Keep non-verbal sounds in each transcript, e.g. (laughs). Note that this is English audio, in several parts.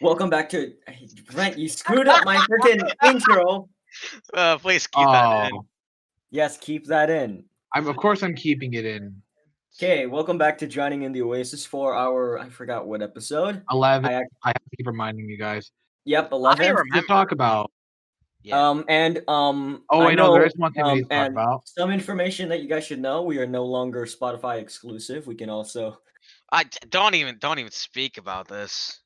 Welcome back to Brent. You screwed up my freaking (laughs) intro. Uh, please keep that in. Oh, Yes, keep that in. I'm of course I'm keeping it in. Okay, welcome back to joining in the Oasis for our I forgot what episode. Eleven. I I, ac- have to keep reminding you guys. Yep, I eleven. remember. To talk about. Yeah. Um and um. Oh, I, know, there is one thing we um, need to talk and about. Some information that you guys should know: we are no longer Spotify exclusive. We can also. I don't even don't even speak about this.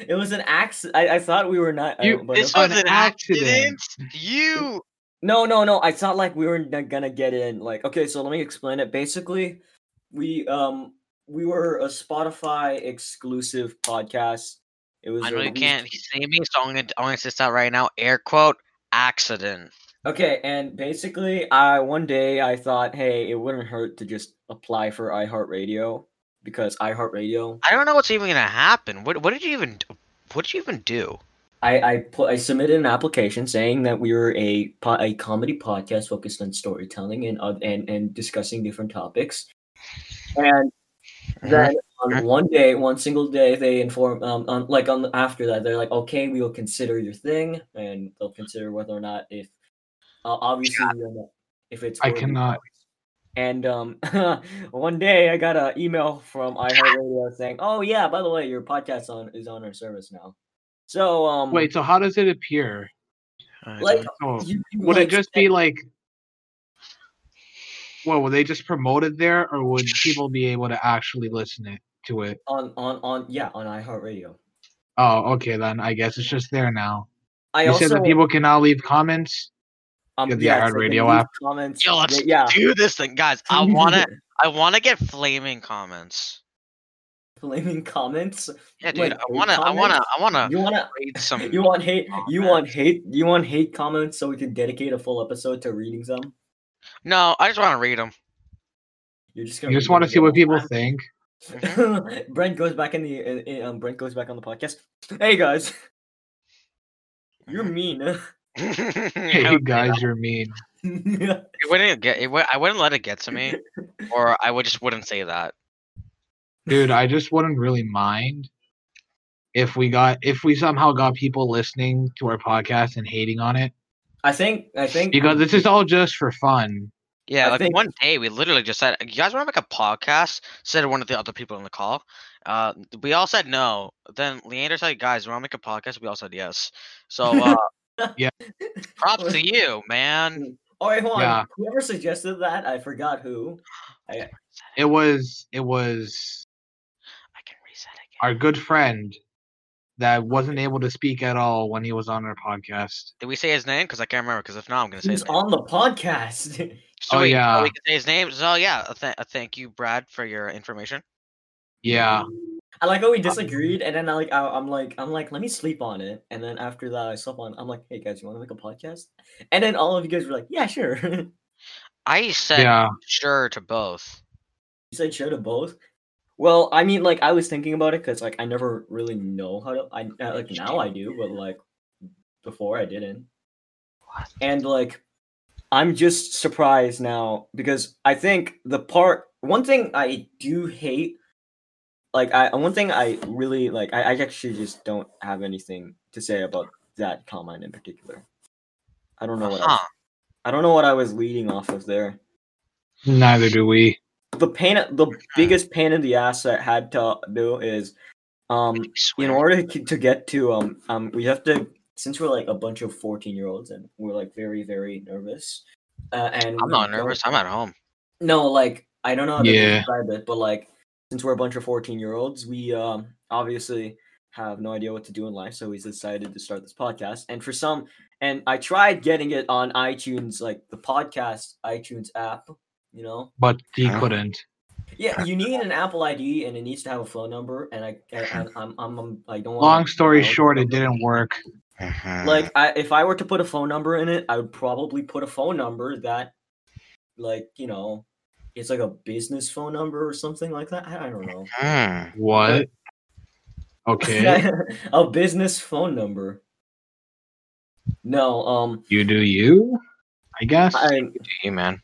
(laughs) It was an accident. I, I thought we were not. You- uh, This was an accident. accident. You. (laughs) No, no, no. I thought like we were not gonna get in. Like, okay, so let me explain it. Basically, we um we were a Spotify exclusive podcast. It was. I know you can't see me, so I'm gonna I'm gonna assist out right now. Air quote accident. Okay, and basically, I one day I thought, hey, it wouldn't hurt to just apply for iHeartRadio because iHeartRadio. I don't know what's even gonna happen. What what did you even what did you even do? I I put I submitted an application saying that we were a a comedy podcast focused on storytelling and oth- and and discussing different topics, and then on one day, one single day, they inform um on like on after that they're like, okay, we will consider your thing, and they'll consider whether or not if uh, obviously know if it's. I cannot. And um, (laughs) one day I got an email from iHeartRadio saying, "Oh yeah, by the way, your podcast on is on our service now." So um, Wait, so how does it appear? I like, Oh, you, you, would like, it just be like? Well, would they just promote it there, or would people be able to actually listen it, to it? on on on yeah on iHeartRadio? Oh, okay then. I guess it's just there now. I you also said that people can now leave comments. Um, yeah, the yeah, so they iHeartRadio leave app. comments. Yo, let's yeah, do this thing, guys. I (laughs) wanna I wanna get flaming comments. flaming comments. Yeah, dude. Like, I wanna I wanna? I wanna You wanna read some. (laughs) you want hate you want hate you want hate comments so we can dedicate a full episode to reading some. No, I just wanna read them. You're just gonna You just want to see what all. people think. (laughs) Brent goes back in the in, in- um Brent goes back on the podcast. Hey guys, you're mean. (laughs) Hey guys, you're mean. (laughs) It wouldn't get. It I wouldn't let it get to me, or I would just wouldn't say that. Dude, I just wouldn't really mind if we got if we somehow got people listening to our podcast and hating on it I think I think because this is all just for fun. Yeah, I like think- one day we literally just said, "You guys want to make a podcast?" Said one of the other people in the call. Uh, we all said no. Then Leander said, "Guys, we want to make a podcast?" We all said yes. So, (laughs) uh, Yeah. props to (laughs) you, man. Oh wait, hold on. Yeah. Whoever suggested that, I forgot who. I, It was it was I can reset again. our good friend that wasn't able to speak at all when he was on our podcast. Did we say his name? Because I can't remember. Because if not, I'm gonna say he's his name. on the podcast. (laughs) So Oh, we, yeah. so we can say his name. So yeah, th- a thank you, Brad, for your information. Yeah. I like how we disagreed, and then I like I, I'm like I'm like let me sleep on it, and then after that I slept on. I'm like, hey guys, you want to make a podcast? And then all of you guys were like, yeah, sure. (laughs) I said Yeah. sure to both. You said sure to both. Well, I mean, like I was thinking about it because like I never really know how to. I uh, like now I do, but like before I didn't. What? and like i'm just surprised now because i think the part one thing i do hate like i one thing i really like i, I actually just don't have anything to say about that comment in particular i don't know what I, was, Huh. I don't know what i was leading off of there Neither do we. the pain the biggest pain in the ass that I had to do is um in order to to get to um um we have to since we're like a bunch of 14 year olds and we're like very very nervous uh, and I'm not don't- nervous. I'm at home. no like i don't know how to Yeah. describe it but like since we're a bunch of 14 year olds we um obviously have no idea what to do in life so we decided to start this podcast and for some and i tried getting it on itunes like the podcast itunes app you know But he Huh? couldn't. yeah, you need an Apple ID and it needs to have a phone number. And I, and I'm, I'm, I'm, I don't. wanna- Long story short, it didn't work. Like, I, if I were to put a phone number in it, I would probably put a phone number that, like, you know, it's like a business phone number or something like that. I, I don't know. Hmm. What? (laughs) Okay. a business phone number. No, um, you do you? I guess. I Hey, man.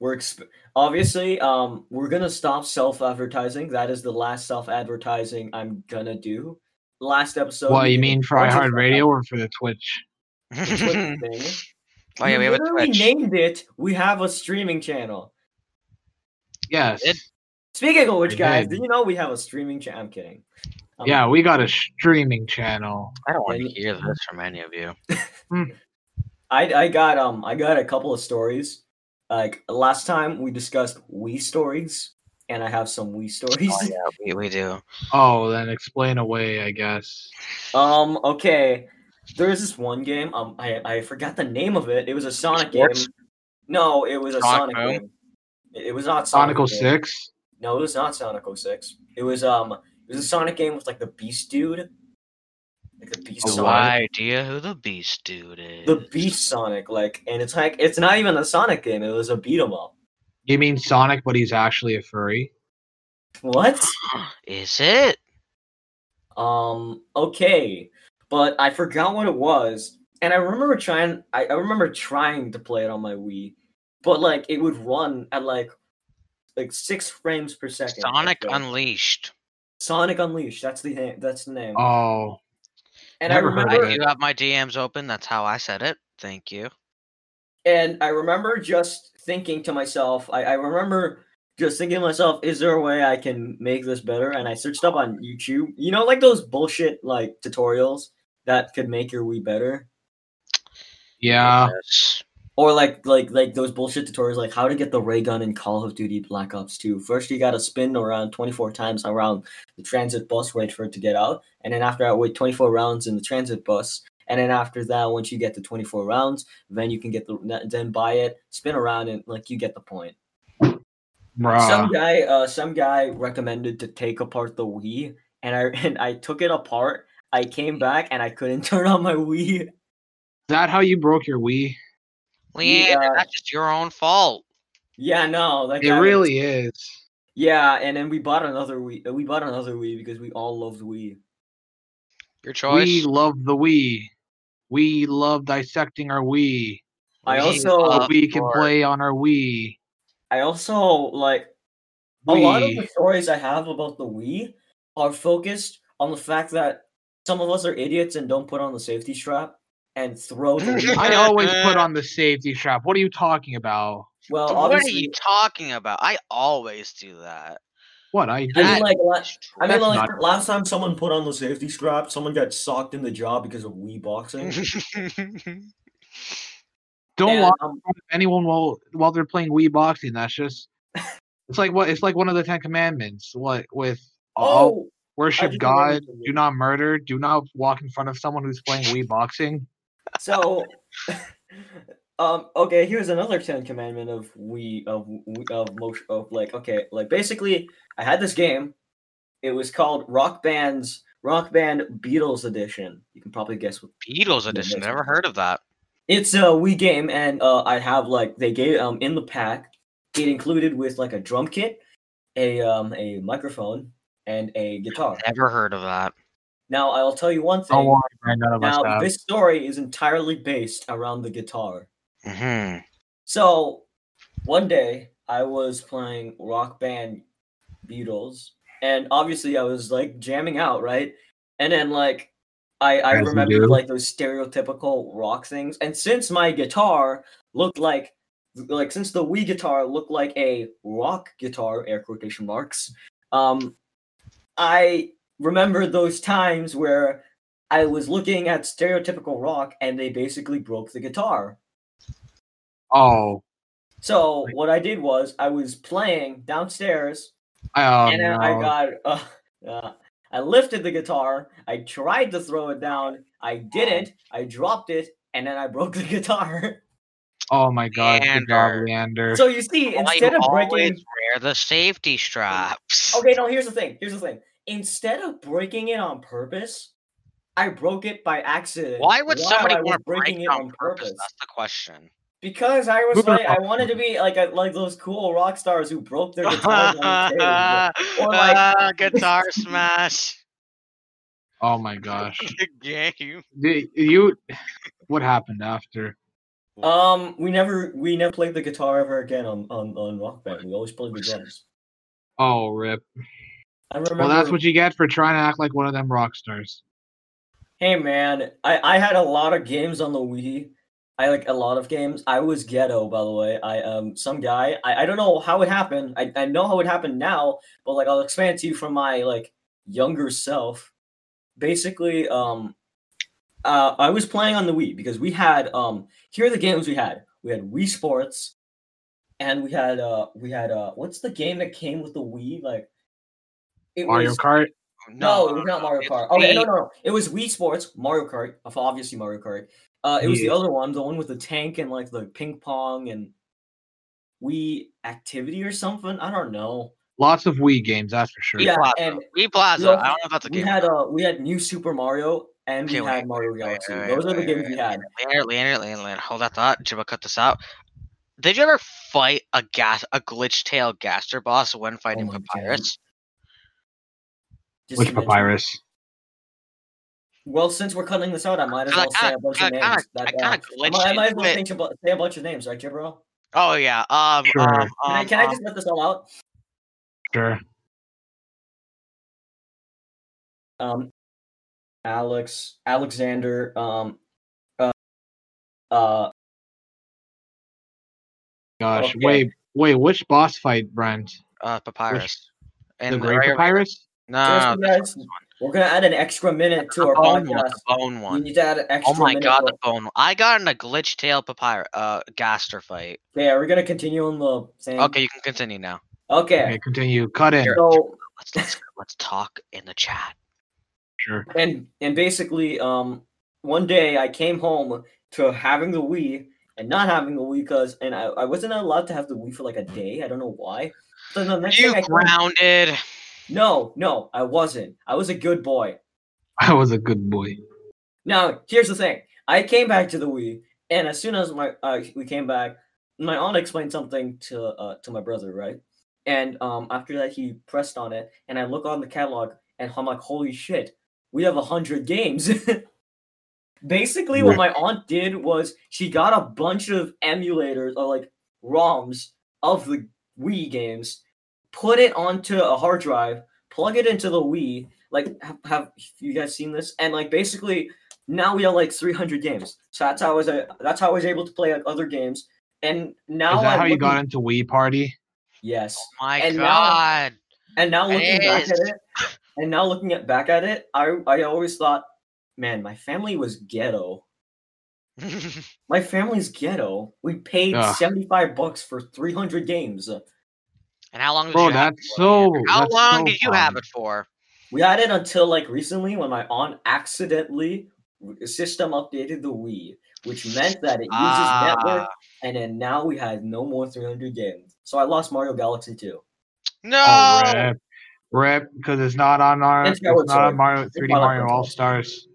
we're exp- obviously um we're gonna stop self advertising. That is the last self advertising I'm gonna do. last episode. what we you mean a for bunch of iHeartRadio or for the Twitch? (laughs) the Twitch thing. oh yeah, we have a literally Twitch. named it. We have a streaming channel. Yes. Did? Speaking of which, We guys, did. do you know we have a streaming channel? I'm kidding. Um, Yeah, we got a streaming channel. I don't want to hear this from any of you. (laughs) I I got um I got a couple of stories. Like last time we discussed Wii stories, and I have some Wii stories. Oh, yeah, (laughs) we, we do. Oh, then explain away, I guess. Um, okay. There's this one game. Um, I I forgot the name of it. It was a Sonic Sports? game. No, it was a Sonic Sonic game. It, it was not Sonic. Sonic 06? No, it was not Sonic 06. It was um, it was a Sonic game with like the Beast Dude, like the Beast Oh, Sonic. what? idea who the Beast Dude is. The Beast Sonic, like, and it's like it's not even a Sonic game. It was a beat 'em up. You mean Sonic, but he's actually a furry? What? (gasps) Is it? Um, okay. But I forgot what it was. And I remember trying I, I remember trying to play it on my Wii, but like it would run at like like six frames per second. Sonic think. Unleashed. Sonic Unleashed, that's the name that's the name. Oh, and I never heard of remember I do have my DMs open. That's how I said it. Thank you. and I remember just thinking to myself, I, I remember just thinking to myself, is there a way I can make this better? And I searched up on YouTube. You know, like those bullshit like tutorials that could make your Wii better? yeah. Yes. Or like like like those bullshit tutorials like how to get the ray gun in Call of Duty Black Ops 2. First you gotta spin around 24 times around the transit bus, wait for it to get out, and then after that wait 24 rounds in the transit bus. And then after that, once you get to 24 rounds, then you can get the then buy it, spin around, and like you get the point. Bruh. Some guy, uh, some guy recommended to take apart the Wii, and I (laughs) and I took it apart. I came back and I couldn't (laughs) turn on my Wii. Is that how you broke your Wii? Leander, Yeah. that's just your own fault. Yeah, no, that It guy was- really is. Yeah, and then we bought another Wii. We bought another Wii because we all loved Wii. Your choice. We love the Wii. We love dissecting our Wii. I We also- we can Lord. play on our Wii. I also like a lot of the stories I have about the Wii are focused on the fact that some of us are idiots and don't put on the safety strap and throw the Wii. (laughs) I always put on the safety strap. What are you talking about? Well, What are you talking about? I always do that. What I I mean, like, la- I mean, like not- last time someone put on the safety strap, someone got socked in the jaw because of Wii boxing. (laughs) Don't And, walk um, in front of anyone while while they're playing Wii boxing. That's just. It's like what? It's like one of the Ten Commandments. What with all oh, worship God, do not murder, do not walk in front of someone who's playing Wii boxing. So, (laughs) um, okay, here's another Ten Commandment of we of Wii- of motion of like okay, like basically, I had this game. It was called Rock Band's Rock Band Beatles Edition. You can probably guess what Beatles edition. Never heard of that. it's a Wii game, and uh, I have like they gave um in the pack. It included with like a drum kit, a um a microphone, and a guitar. Never heard of that. Now I'll tell you one thing. Don't worry, man, none of now this story is entirely based around the guitar. hmm So one day I was playing rock band Beatles, and obviously I was like jamming out, right? And then like I I As you remembered do. like those stereotypical rock things, and since my guitar looked like like since the Wii guitar looked like a rock guitar, air quotation marks, um, I remember those times where I was looking at stereotypical rock, and they basically broke the guitar. Oh, So what I did was I was playing downstairs, oh and then no. I got uh, (laughs) uh, I lifted the guitar. I tried to throw it down. I didn't. I dropped it, and then I broke (laughs) the guitar. oh my god, good job, Leander. Leander. so you see, Why instead you of breaking, wear the safety straps. okay, no. Here's the thing. Here's the thing. Instead of breaking it on purpose, I broke it by accident. Why would while somebody I was want break breaking it on purpose? That's the question. Because I was Moving like, I wanted to be like a, like those cool rock stars who broke their (laughs) guitars on stage. Or like- Ah, (laughs) guitar (laughs) smash. oh my gosh. Good game. Did you what happened after? Um, we never we never played the guitar ever again on on on Rock Band. We always played the drums. Oh rip. I remember. Well, that's what you get for trying to act like one of them rock stars. Hey man, I I had a lot of games on the Wii. I like a lot of games. I was ghetto, by the way. I um some guy. I, I don't know how it happened. I, I know how it happened now, but like I'll explain it to you from my like younger self. Basically, um, uh, I was playing on the Wii because we had um here are the games we had. We had Wii Sports, and we had uh we had uh what's the game that came with the Wii like. It Mario was, Kart. no, it was not Mario it's Kart. Okay, no, no, no. It was Wii Sports, Mario Kart, obviously Mario Kart. Uh, it was the other one, the one with the tank and like the ping pong and Wii Activity or something. I don't know. Lots of Wii games, that's for sure. Yeah, Plaza. and Wii Plaza. we also- I don't know if that's a we had uh we had New Super Mario and we Okay, had Mario wait, Galaxy. wait, Those are the games wait, we had. Leander, Leander, Leander, Leander, Leander, hold that thought. Jibba, cut this out. Did you ever fight a gas, a Glitchtale gaster boss when fighting my God. Papyrus? Just Which papyrus? Well, since we're cutting this out, I might as well say a bunch I of names. I that, kinda uh, I might, as well think about, say a bunch of names, right, Jibro? Oh yeah. Um. Sure. Um. Can, I, um, I um, just let this all out? Sure. um Alex Alexander um uh uh Gosh. Okay. Wait, wait, which boss fight, Brent? uh, Papyrus. The And Great right- right- Papyrus? No, Seriously, no, no, guys? we're gonna add an extra minute to the our bone one. podcast. The bone We one. need to add an extra Oh my minute. god, the bone. one. I got in a Glitchtale papyrus, uh, gaster fight. Okay, are we gonna continue on the same. Okay, you can continue now. Okay. Okay, continue. Cut in. So Let's let's let's talk in the chat. Sure. and and basically, um, one day I came home to having the Wii and not having the Wii because and I, I wasn't allowed to have the Wii for like a day. I don't know why. So the next You thing I came- grounded. No, no, I wasn't. I was a good boy. I was a good boy. Now, here's the thing. I came back to the Wii, and as soon as my uh, we came back, my aunt explained something to uh, to my brother, right? And um, after that, he pressed on it, and I look on the catalog, and I'm like, "Holy shit, we have a hundred games!" (laughs) Basically, what my aunt did was she got a bunch of emulators or like ROMs of the Wii games, put it onto a hard drive, plug it into the Wii. Like, have, have you guys seen this? And like, basically, now we have like 300 games. So that's how I was. Uh, that's how I was able to play like, other games. And now Is that I'm how you got into Wii Party? Yes. Oh my And now- god. And now looking back Yes. at it, and now looking at back at it, I I always thought, man, my family was ghetto. (laughs) My family's ghetto. We paid Ugh. 75 bucks for 300 games. And how long did Bro, you have that's it for, so- How that's long so did you have it for? We had it until like recently when my aunt accidentally system updated the Wii, which meant that it uses network, Ah, and then now we had no more 300 games. So I lost Mario Galaxy 2. no. Oh, rip. Rip, because it's not on our it's Skyward not on Sword. Mario 3D Twilight Mario All Stars.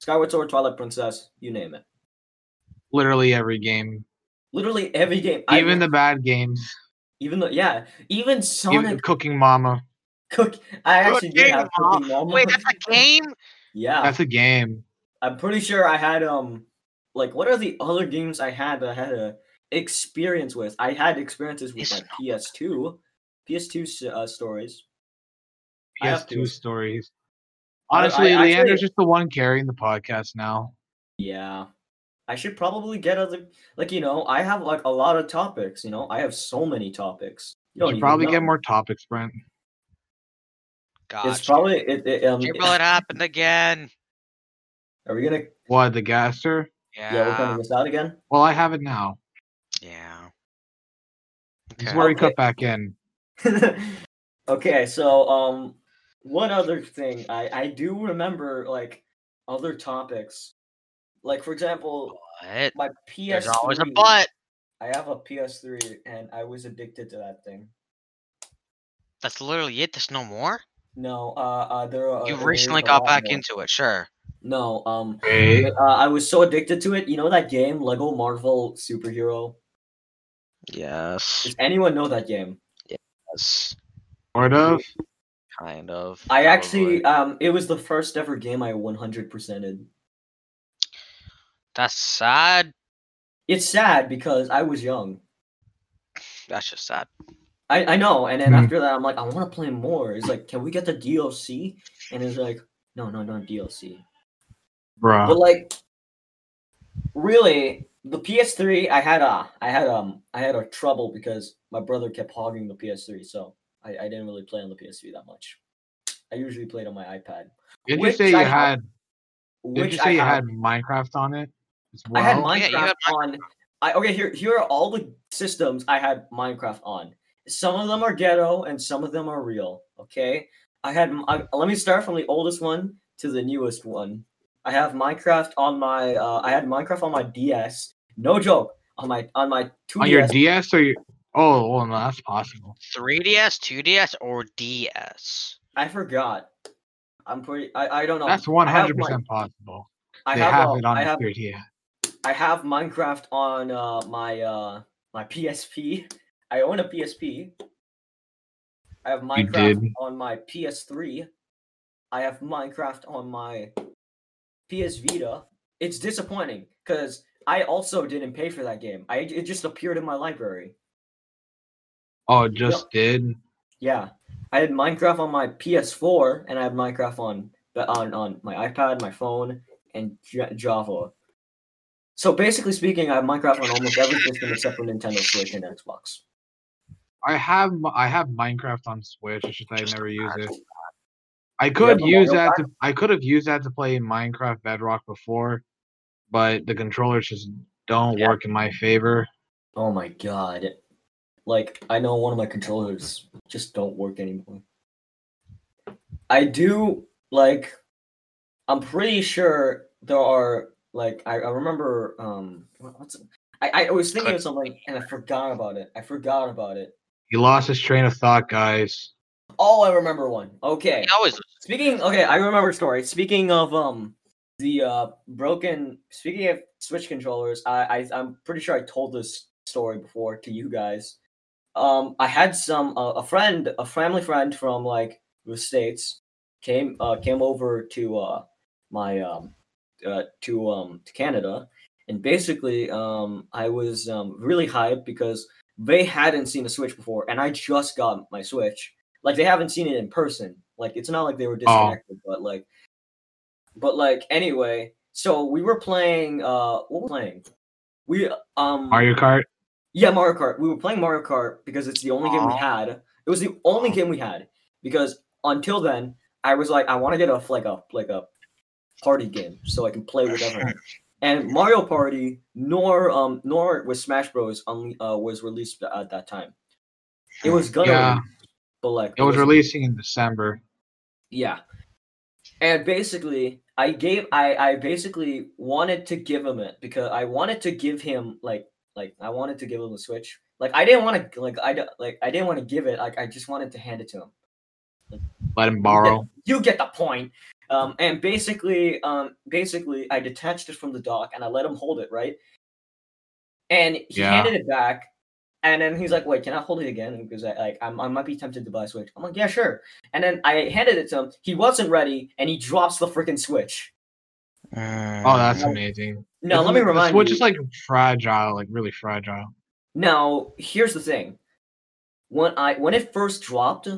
Skyward Sword, Twilight Princess, you name it. Literally every game. Literally every game. I- Even the bad games. Even though yeah, even Sonic Even Cooking Mama. Cook. I actually did Cooking have Mama. Cooking Mama. Wait, that's a game. yeah, That's a game. I'm pretty sure I had um, like what are the other games I had that I had a experience with? I had experiences with It's like PS2, PS2 uh, stories. PS2 to. stories. I- I Honestly, actually- Leander's just the one carrying the podcast now. Yeah. I should probably get other like you know I have like a lot of topics. You know I have so many topics. You You should probably know. get more topics, Brent. God, It's probably it. it um, April, it happened again. are we gonna? What, the gaster? Yeah. Yeah, we're gonna miss out again. Well, I have it now. Yeah. This is Okay. where we Okay. cut back in. (laughs) okay, so um, one other thing I I do remember like other topics, like for example, What? my PS3. There's always a but. I have a PS3 and I was addicted to that thing. That's literally it. There's no more. No, uh, uh there. are- You there recently got back more. into it, sure. No, um, Hey. uh, I was so addicted to it. You know that game, Lego Marvel Superhero. Yes. Does anyone know that game? Yes. Sort of. Kind of. I actually, um, it was the first ever game I 100%ed. That's sad. It's sad because I was young. That's just sad. I, I know. And then Mhm. after that, I'm like, I want to play more. It's like, can we get the DLC? And it's like, no, no, no DLC. Bruh. But like, really, the PS3, I had a, I had um, I had a trouble because my brother kept hogging the PS3, so I, I didn't really play on the PS3 that much. I usually played on my iPad, Did you say you I have- had? Did which you say I you have. had Minecraft on it? As I had well? Yeah, you Minecraft had on. I okay. Here, here are all the systems I had Minecraft on. Some of them are ghetto, and some of them are real. Okay, I had. I, let me start from the oldest one to the newest one. I have Minecraft on my. Uh, I had Minecraft on my DS. No joke. On my on my two on your DS. DS or your? Oh, well, no, that's possible. 3DS, 2DS, or DS? I forgot. I'm pretty. I, I don't know. That's I one have hundred my- percent possible. I They have. have it on I the have. 3DS. I have Minecraft on uh, my uh, my PSP. I own a PSP. I have Minecraft on my PS3. I have Minecraft on my PS Vita. It's disappointing because I also didn't pay for that game. I it just appeared in my library. Oh, it just did. Yeah, I had Minecraft on my PS4, and I have Minecraft on on on my iPad, my phone, and Java. So basically speaking, I have Minecraft on almost every system except for Nintendo Switch and Xbox. I have I have Minecraft on Switch. It's just I never use it. I could use that to I could have used that to play Minecraft Bedrock before, but the controllers just don't Yeah. work in my favor. Oh my god. Like I know one of my controllers just don't work anymore. I do like I'm pretty sure there are like I, I remember um what's? I, I was thinking of something and I forgot about it. I forgot about it. He lost his train of thought, guys. Oh, I remember one. Okay. He always Speaking okay, I remember a story. Speaking of um the uh broken speaking of Switch controllers, I, I I'm pretty sure I told this story before to you guys. Um I had some uh, a friend, a family friend from like the states came uh came over to uh my um uh to um to Canada and basically um I was um really hyped because they hadn't seen a Switch before and I just got my Switch like they haven't seen it in person. Like it's not like they were disconnected, but like, but like anyway. So we were playing. Uh, what were we playing? We um Mario Kart. yeah Mario Kart. We were playing Mario Kart because it's the only game we had. It was the only game we had because until then I was like I want to get a like a like a party game so I can play (laughs) with everyone. And Mario Party nor um nor was Smash Bros. On, uh, was released at that time. It was gonna, Yeah. release, but like It was releasing in December. Yeah. And basically, I gave I I basically wanted to give him it because I wanted to give him like like I wanted to give him a switch. Like I didn't want to like I don't- like I didn't want to give it. Like I just wanted to hand it to him. Let him borrow. You get the point. Um and basically um basically I detached it from the dock and I let him hold it, right? And he Yeah. handed it back and then he's like, "Wait, can I hold it again?" Because I like I'm, I might be tempted to buy a Switch. I'm like, "Yeah, sure." And then I handed it to him. He wasn't ready, and he drops the freaking Switch. Oh, that's No. amazing. No, let me the remind Switch you. is like fragile, like really fragile. Now, here's the thing. When I when it first dropped,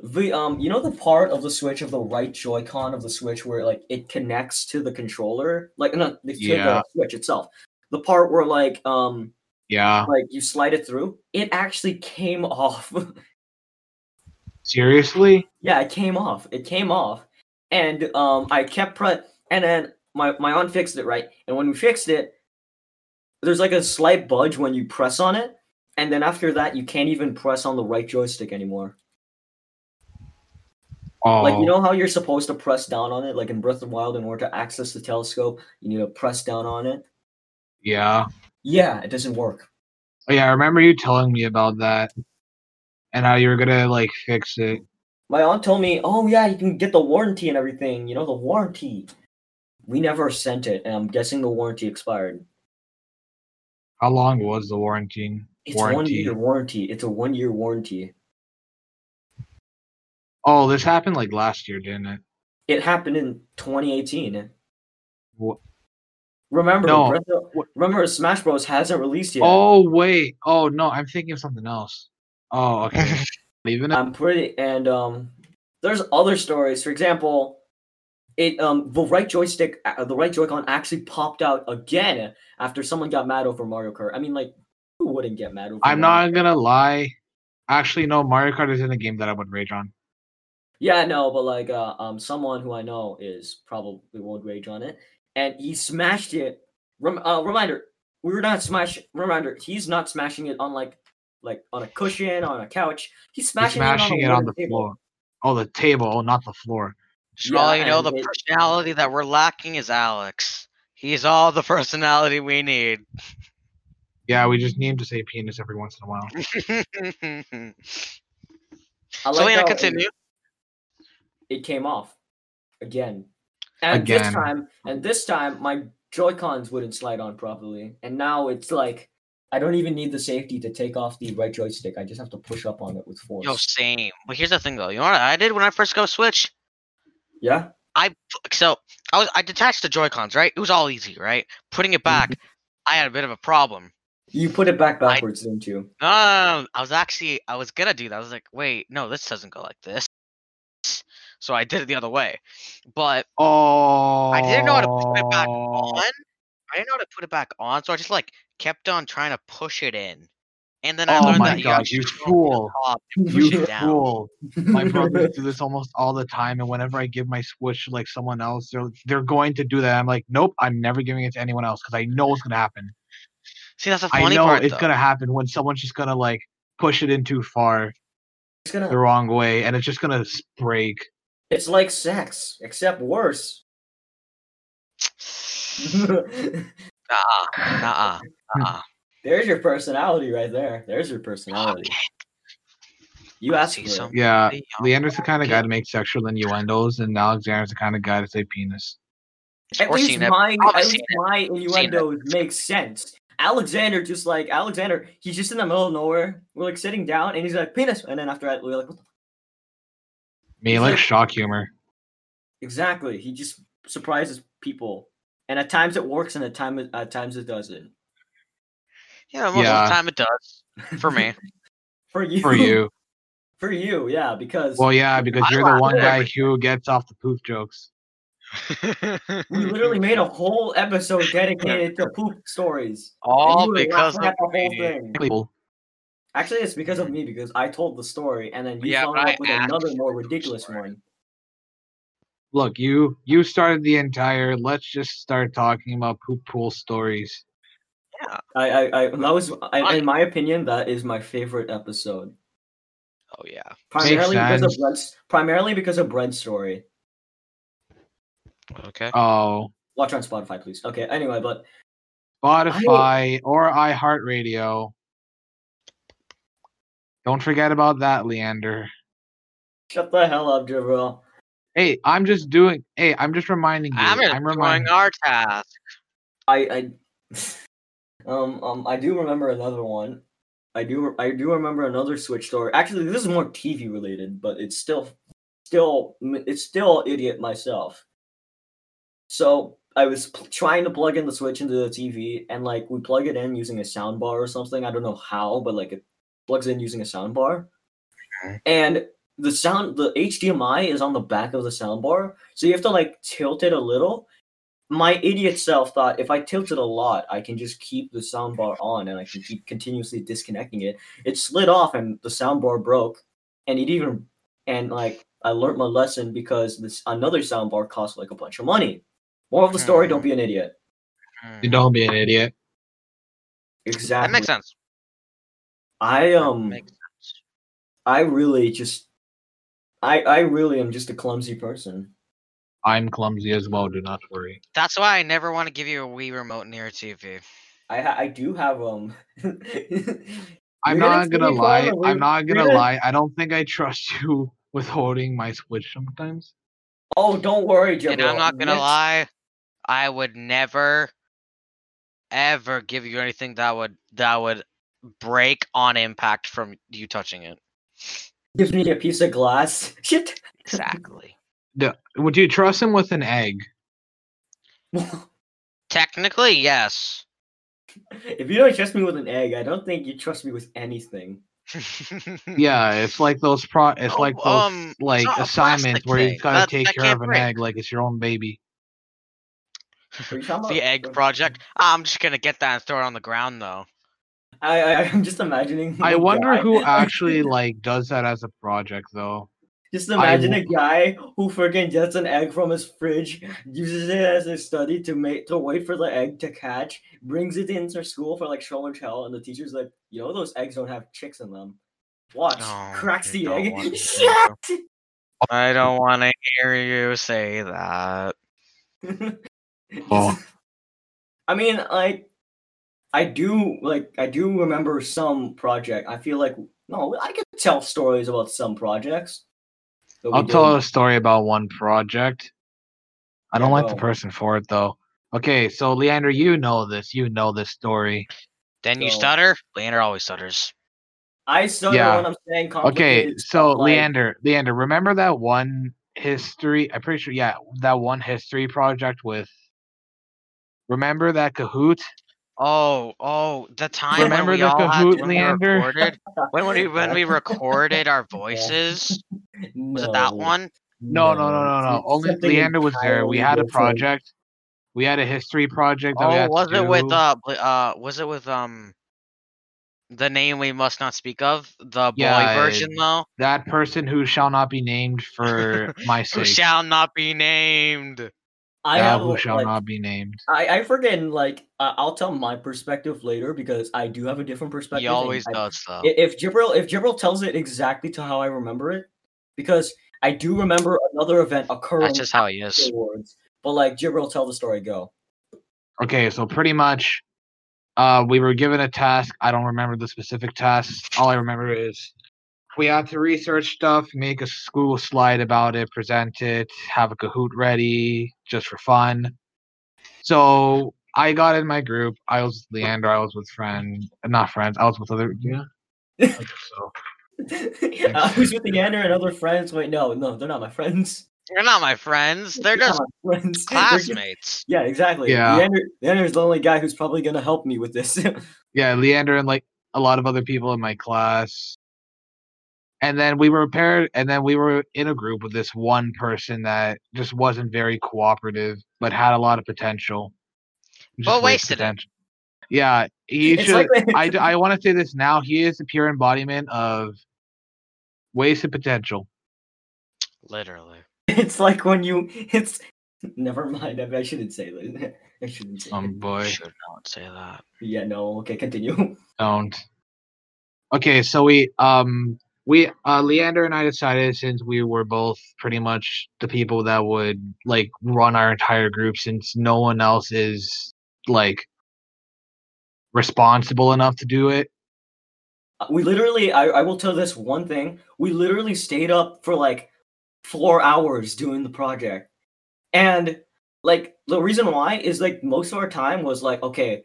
the um you know the part of the Switch of the right Joy-Con of the Switch where like it connects to the controller, like not the, Yeah. the Switch itself. The part where like um Yeah. like you slide it through, it actually came (laughs) off. Seriously? Yeah, it came off. It came off, and um, I kept pre- and then my my aunt fixed it right. And when we fixed it, there's like a slight budge when you press on it, and then after that, you can't even press on the right joystick anymore. Oh, Like you oh. know how you're supposed to press down on it, like in Breath of the Wild, in order to access the telescope, you need to press down on it. yeah. Yeah, it doesn't work. Oh, yeah, I remember you telling me about that and how you were gonna like fix it. My aunt told me, "Oh yeah, you can get the warranty and everything. You know the warranty." We never sent it, and I'm guessing the warranty expired. How long was the warranty? It's one year warranty. It's a one year warranty. Oh, this happened like last year, didn't it? It happened in 2018. Wha- Remember, No, of- remember, Smash Bros hasn't released yet. Oh wait. Oh no, I'm thinking of something else. Oh, okay. (laughs) Leaving. I'm pretty and um there's other stories. For example, it um the right joystick uh, the right Joy-Con actually popped out again after someone got mad over Mario Kart. I mean like who wouldn't get mad over I'm Mario not gonna lie. Actually, no. Mario Kart is in a game that I would rage on. Yeah, no, but like uh, um someone who I know is probably would rage on it. And he smashed it. Rem- uh, reminder, we're not smash reminder, he's not smashing it on like like on a cushion, on a couch. He's You're smashing, smashing it it on, on the table. floor. Oh, the table, not the floor. So all you know, the it- personality that we're lacking is Alex. He's all the personality we need. Yeah, we just need him to say penis every once in a while. (laughs) I so like Lena, continue. It, it came off again. And this time and this time my Joy-Cons wouldn't slide on properly. And now it's like I don't even need the safety to take off the right joystick. I just have to push up on it with force. Yo, same. But here's the thing, though. You know what I did when I first got a Switch? yeah? I so I was I detached the Joy Cons, right? It was all easy, right? Putting it back, mm-hmm. I had a bit of a problem. You put it back backwards, didn't you? No, no, no, no, I was actually I was gonna do that. I was like, wait, no, this doesn't go like this. So I did it the other way. But Oh, I didn't know how to put it back oh. on. I didn't know how to put it back on, so I just like kept on trying to push it in. And then I Oh learned that God, you, you actually go up fool. You fool! My brothers (laughs) do this almost all the time, and whenever I give my Switch to like someone else, they're they're going to do that. I'm like, nope, I'm never giving it to anyone else because I know it's gonna happen. See, that's I funny know part. it's though. gonna happen when someone's just gonna like push it in too far It's gonna the wrong way, and it's just gonna break. it's like sex, except worse. Nah, nah, nah. There's your personality right there. There's your personality. You asked See for it. Yeah, Leander's the kind of guy to make sexual innuendos, and Alexander's the kind of guy to say penis. At Or least my at least my innuendos make sense. Alexander just like Alexander, he's just in the middle of nowhere. We're like sitting down, and he's like penis, and then after that, we're like, what the Me He's like like- shock humor. exactly? He just surprises people, and at times it works, and at time at times it doesn't. Yeah, most of the time it does for me. (laughs) For you, For you, (laughs) for you, yeah, because well, yeah, because I you're the one guy everything. who gets off the poop jokes. We (laughs) literally made a whole episode dedicated to poop stories. all because of the whole thing. Cool. Actually, it's because of me because I told the story, and then you Yeah, followed but I up with another more ridiculous story. one. Look, you you started the entire. Let's just start talking about poop pool stories. I, I, I that was, I, Fine. in my opinion, that is my favorite episode. Oh yeah. Primarily because of sense. Brent's, primarily because of Brent's story. Okay. Oh, Watch on Spotify, please. Okay. Anyway, but Spotify or iHeartRadio. Don't forget about that, Leander. shut the hell up, Jabril. Hey, I'm just doing. Hey, I'm just reminding you. I'm I'm reminding. our task. I, I, (laughs) um, um, I do remember another one. I do, I do remember another Switch story. Actually, this is more TV related, but it's still, still, it's still idiot myself. So I was pl- trying to plug in the Switch into the TV, and like we plug it in using a sound bar or something. I don't know how, but like it plugs in using a sound bar, Okay. and the sound, the HDMI is on the back of the sound bar, so you have to like tilt it a little. My idiot self thought if I tilt it a lot, I can just keep the sound bar on and I can keep continuously disconnecting it. It slid off and the sound bar broke, and it even and like I learned my lesson because this another sound bar cost like a bunch of money. More of the story: Don't be an idiot. Hmm. Don't be an idiot. Exactly. That makes sense. I That um, makes sense. I really just, I I really am just a clumsy person. I'm clumsy as well. Do not worry. That's why I never want to give you a Wii remote near a TV. I ha- I do have um. (laughs) I'm not gonna me call lie. a I'm not gonna gonna- lie. I don't think I trust (laughs) you with holding my Switch sometimes. Oh, don't worry, Jabril. And I'm not gonna Next- lie, I would never, ever give you anything that would that would break on impact from you touching it. Gives me a piece of glass. (laughs) Shit. Exactly. D- Would you trust him with an egg? (laughs) Technically, yes. if you don't trust me with an egg, I don't think you trust me with anything. (laughs) Yeah, it's like those pro. It's Oh, like those um, like assignments where you thing. gotta take care of an break. egg like it's your own baby. Are you talking the egg project. Ah, I'm just gonna get that and throw it on the ground though. I, I I'm just imagining. I wonder guy- who (laughs) actually like does that as a project though. Just imagine a w- guy who freaking gets an egg from his fridge, uses it as a study to make to wait for the egg to catch, brings it into school for like show and tell, and the teacher's like, you know, those eggs don't have chicks in them. Watch, No, cracks the egg. (laughs) Shit! I don't want to hear you say that. (laughs) Oh. I mean, like, I do like I do remember some project. I feel like no, I can tell stories about some projects. that we I'll tell a story about one project. I don't Yeah, like the oh. person for it though. Okay, so Leander, you know this. You know this story. Then you stutter. Leander always stutters. I stutter Yeah. when I'm saying Okay, so like- Leander, Leander, remember that one history? I'm pretty sure, yeah, that one history project with. Remember that Kahoot? Oh, oh, the time Remember when we the all had, Kahoot, when we recorded when we (laughs) when we recorded our voices. Was it that one? No, no, no, no, no. Only Leander was there. We had a project. We had a history project. That we Oh, had to was it with do. uh, uh, was it with um, the name we must not speak of, the boy Yeah, version though, that person who shall not be named for (laughs) my who sake? shall not be named. I have who shall like, not be named? I I forget like uh, I'll tell my perspective later because I do have a different perspective. He always I- does though. If Jibril if Jibril tells it exactly to how I remember it, because I do remember another event occurring That's just how he is. But like Jibril, tell the story. Go. Okay, so pretty much, uh, we were given a task. I don't remember the specific task. All I remember is we had to research stuff, make a school slide about it, present it, have a Kahoot ready just for fun. So I got in my group. I was with Leander. I was with friend, not friends. I was with other. Yeah. (laughs) I guess so. (laughs) Uh, I was with Leander and other friends. Wait, no, no, they're not my friends. They're not my friends. They're just my friends. (laughs) Classmates. Yeah, exactly. Yeah. Leander, Leander's the only guy who's probably gonna help me with this. Yeah, Leander and like a lot of other people in my class. And then we were paired, and then we were in a group with this one person that just wasn't very cooperative, but had a lot of potential. Just But waste wasted it. potential. Yeah, he It's should. like- I, d- I want to say this now. He is the pure embodiment of wasted potential. Literally. (laughs) it's like when you it's never mind. I, I shouldn't say that. (laughs) I shouldn't say. Um, it. boy, Should not say that. Yeah, no. Okay, continue. don't. Okay, so we um we uh Leander and I decided since we were both pretty much the people that would like run our entire group since no one else is like responsible enough to do it. Uh, We literally, I, I will tell this one thing. We literally stayed up for like four hours doing the project. And like the reason why is like most of our time was like, okay,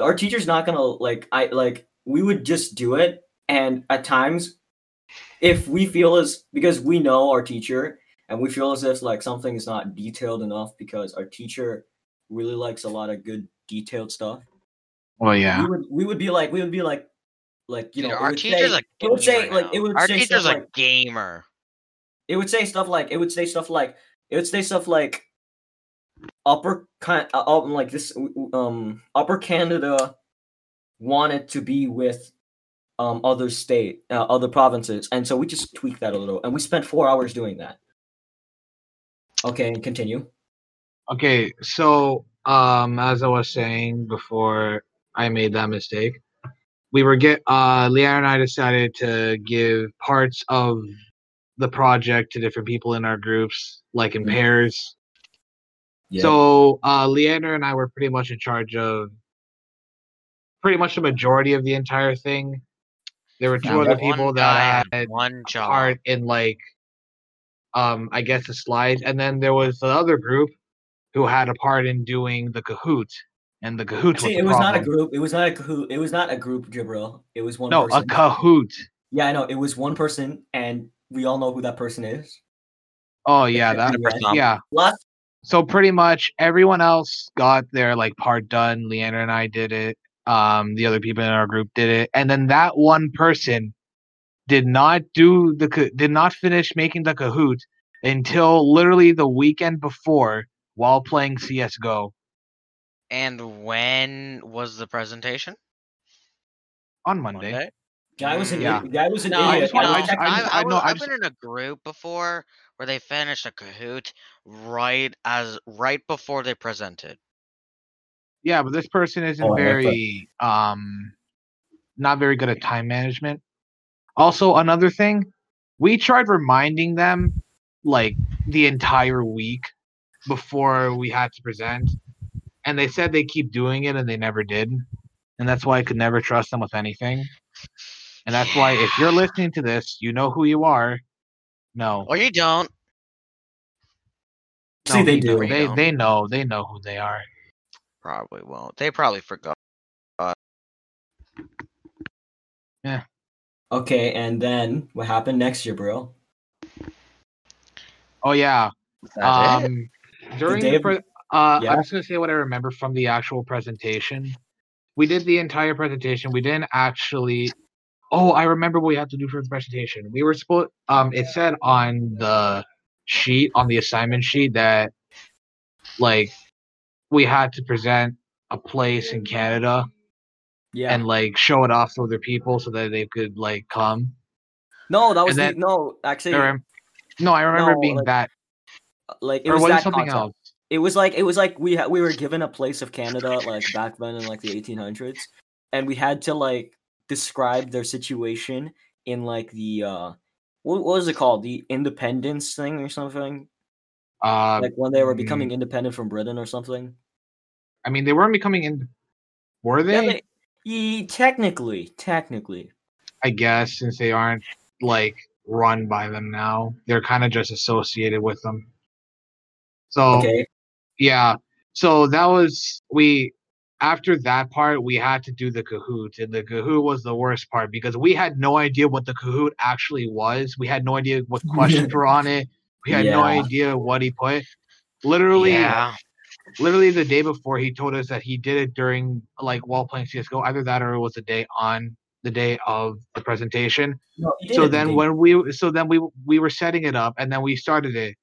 our teacher's not gonna like I like we would just do it. And at times, if we feel as because we know our teacher and we feel as if like something is not detailed enough because our teacher really likes a lot of good detailed stuff Well, yeah. we would we would be like we would be like like you Dude, know it our would teacher's say, a it would say gamer like it would Our say teacher's stuff a like gamer. it would say stuff like it would say stuff like it would say stuff like upper kind uh, like this um upper Canada wanted to be with um other state uh, other provinces and so we just tweaked that a little and we spent four hours doing that okay and continue Okay, so um as I was saying before I made that mistake, we were get uh Leanne and I decided to give parts of the project to different people in our groups, like in Mhm. pairs. yeah So uh Leander and I were pretty much in charge of pretty much the majority of the entire thing. There were two other people that had one job. part in like um I guess the slides and then there was the other group who had a part in doing the Kahoot. And the Kahoot. Actually, was it was not a group it was not a Kahoot it was not a group Jibril it was one No, person a Kahoot. Yeah, I know. It was one person, and we all know who that person is. Oh yeah, that Yeah. yeah. Plus, So pretty much everyone else got their like part done. Leander and I did it. Um, the other people in our group did it, and then that one person did not do the did not finish making the Kahoot until literally the weekend before while playing CS:GO And when was the presentation? on Monday. Guy was an Yeah. idiot. Guy was an No, idiot. I, no, I, I, I, I, know, I've been in a group before where they finished a Kahoot right as right before they presented. Yeah, but this person isn't Oh, I like very um not very good at time management. Also, another thing, we tried reminding them like the entire week before we had to present, and they said they keep doing it and they never did. And that's why I could never trust them with anything. And that's why if you're listening to this, you know who you are. No. Or you don't. See, no, they do. know. They they know. They know who they are. Probably won't. They probably forgot. Yeah. Okay, and then what happened next year, bro? Oh yeah. Is that it? Um, (laughs) during day the of- pre- uh, Yeah. I'm just gonna say what I remember from the actual presentation. We did the entire presentation. We didn't actually. Oh, I remember what we had to do for the presentation. We were supposed. Um, it said on the sheet on the assignment sheet that, like, we had to present a place in Canada Yeah. and like show it off to other people so that they could like come. no, that was and the, no. Actually, I rem- no, I remember No, being like, that, like it or was was that it something concept. else? It was like it was like we ha- we were given a place of Canada like back then in like the 1800s, and we had to like describe their situation in like the uh what, what was it called the independence thing or something Uh, like when they were mm, becoming independent from Britain or something. I mean, they weren't becoming in. Were Yeah, they? they- technically, technically. I guess since they aren't like run by them now, they're kind of just associated with them. So Okay. yeah, so that was we. After that part, we had to do the Kahoot, and the Kahoot was the worst part because we had no idea what the Kahoot actually was. We had no idea what (laughs) questions were on it. We had no idea what he put. Literally, yeah. literally the day before he told us that he did it during like while playing CS:GO. Either that or it was the day on the day of the presentation. No, So it the then when we so then we we were setting it up and then we started it.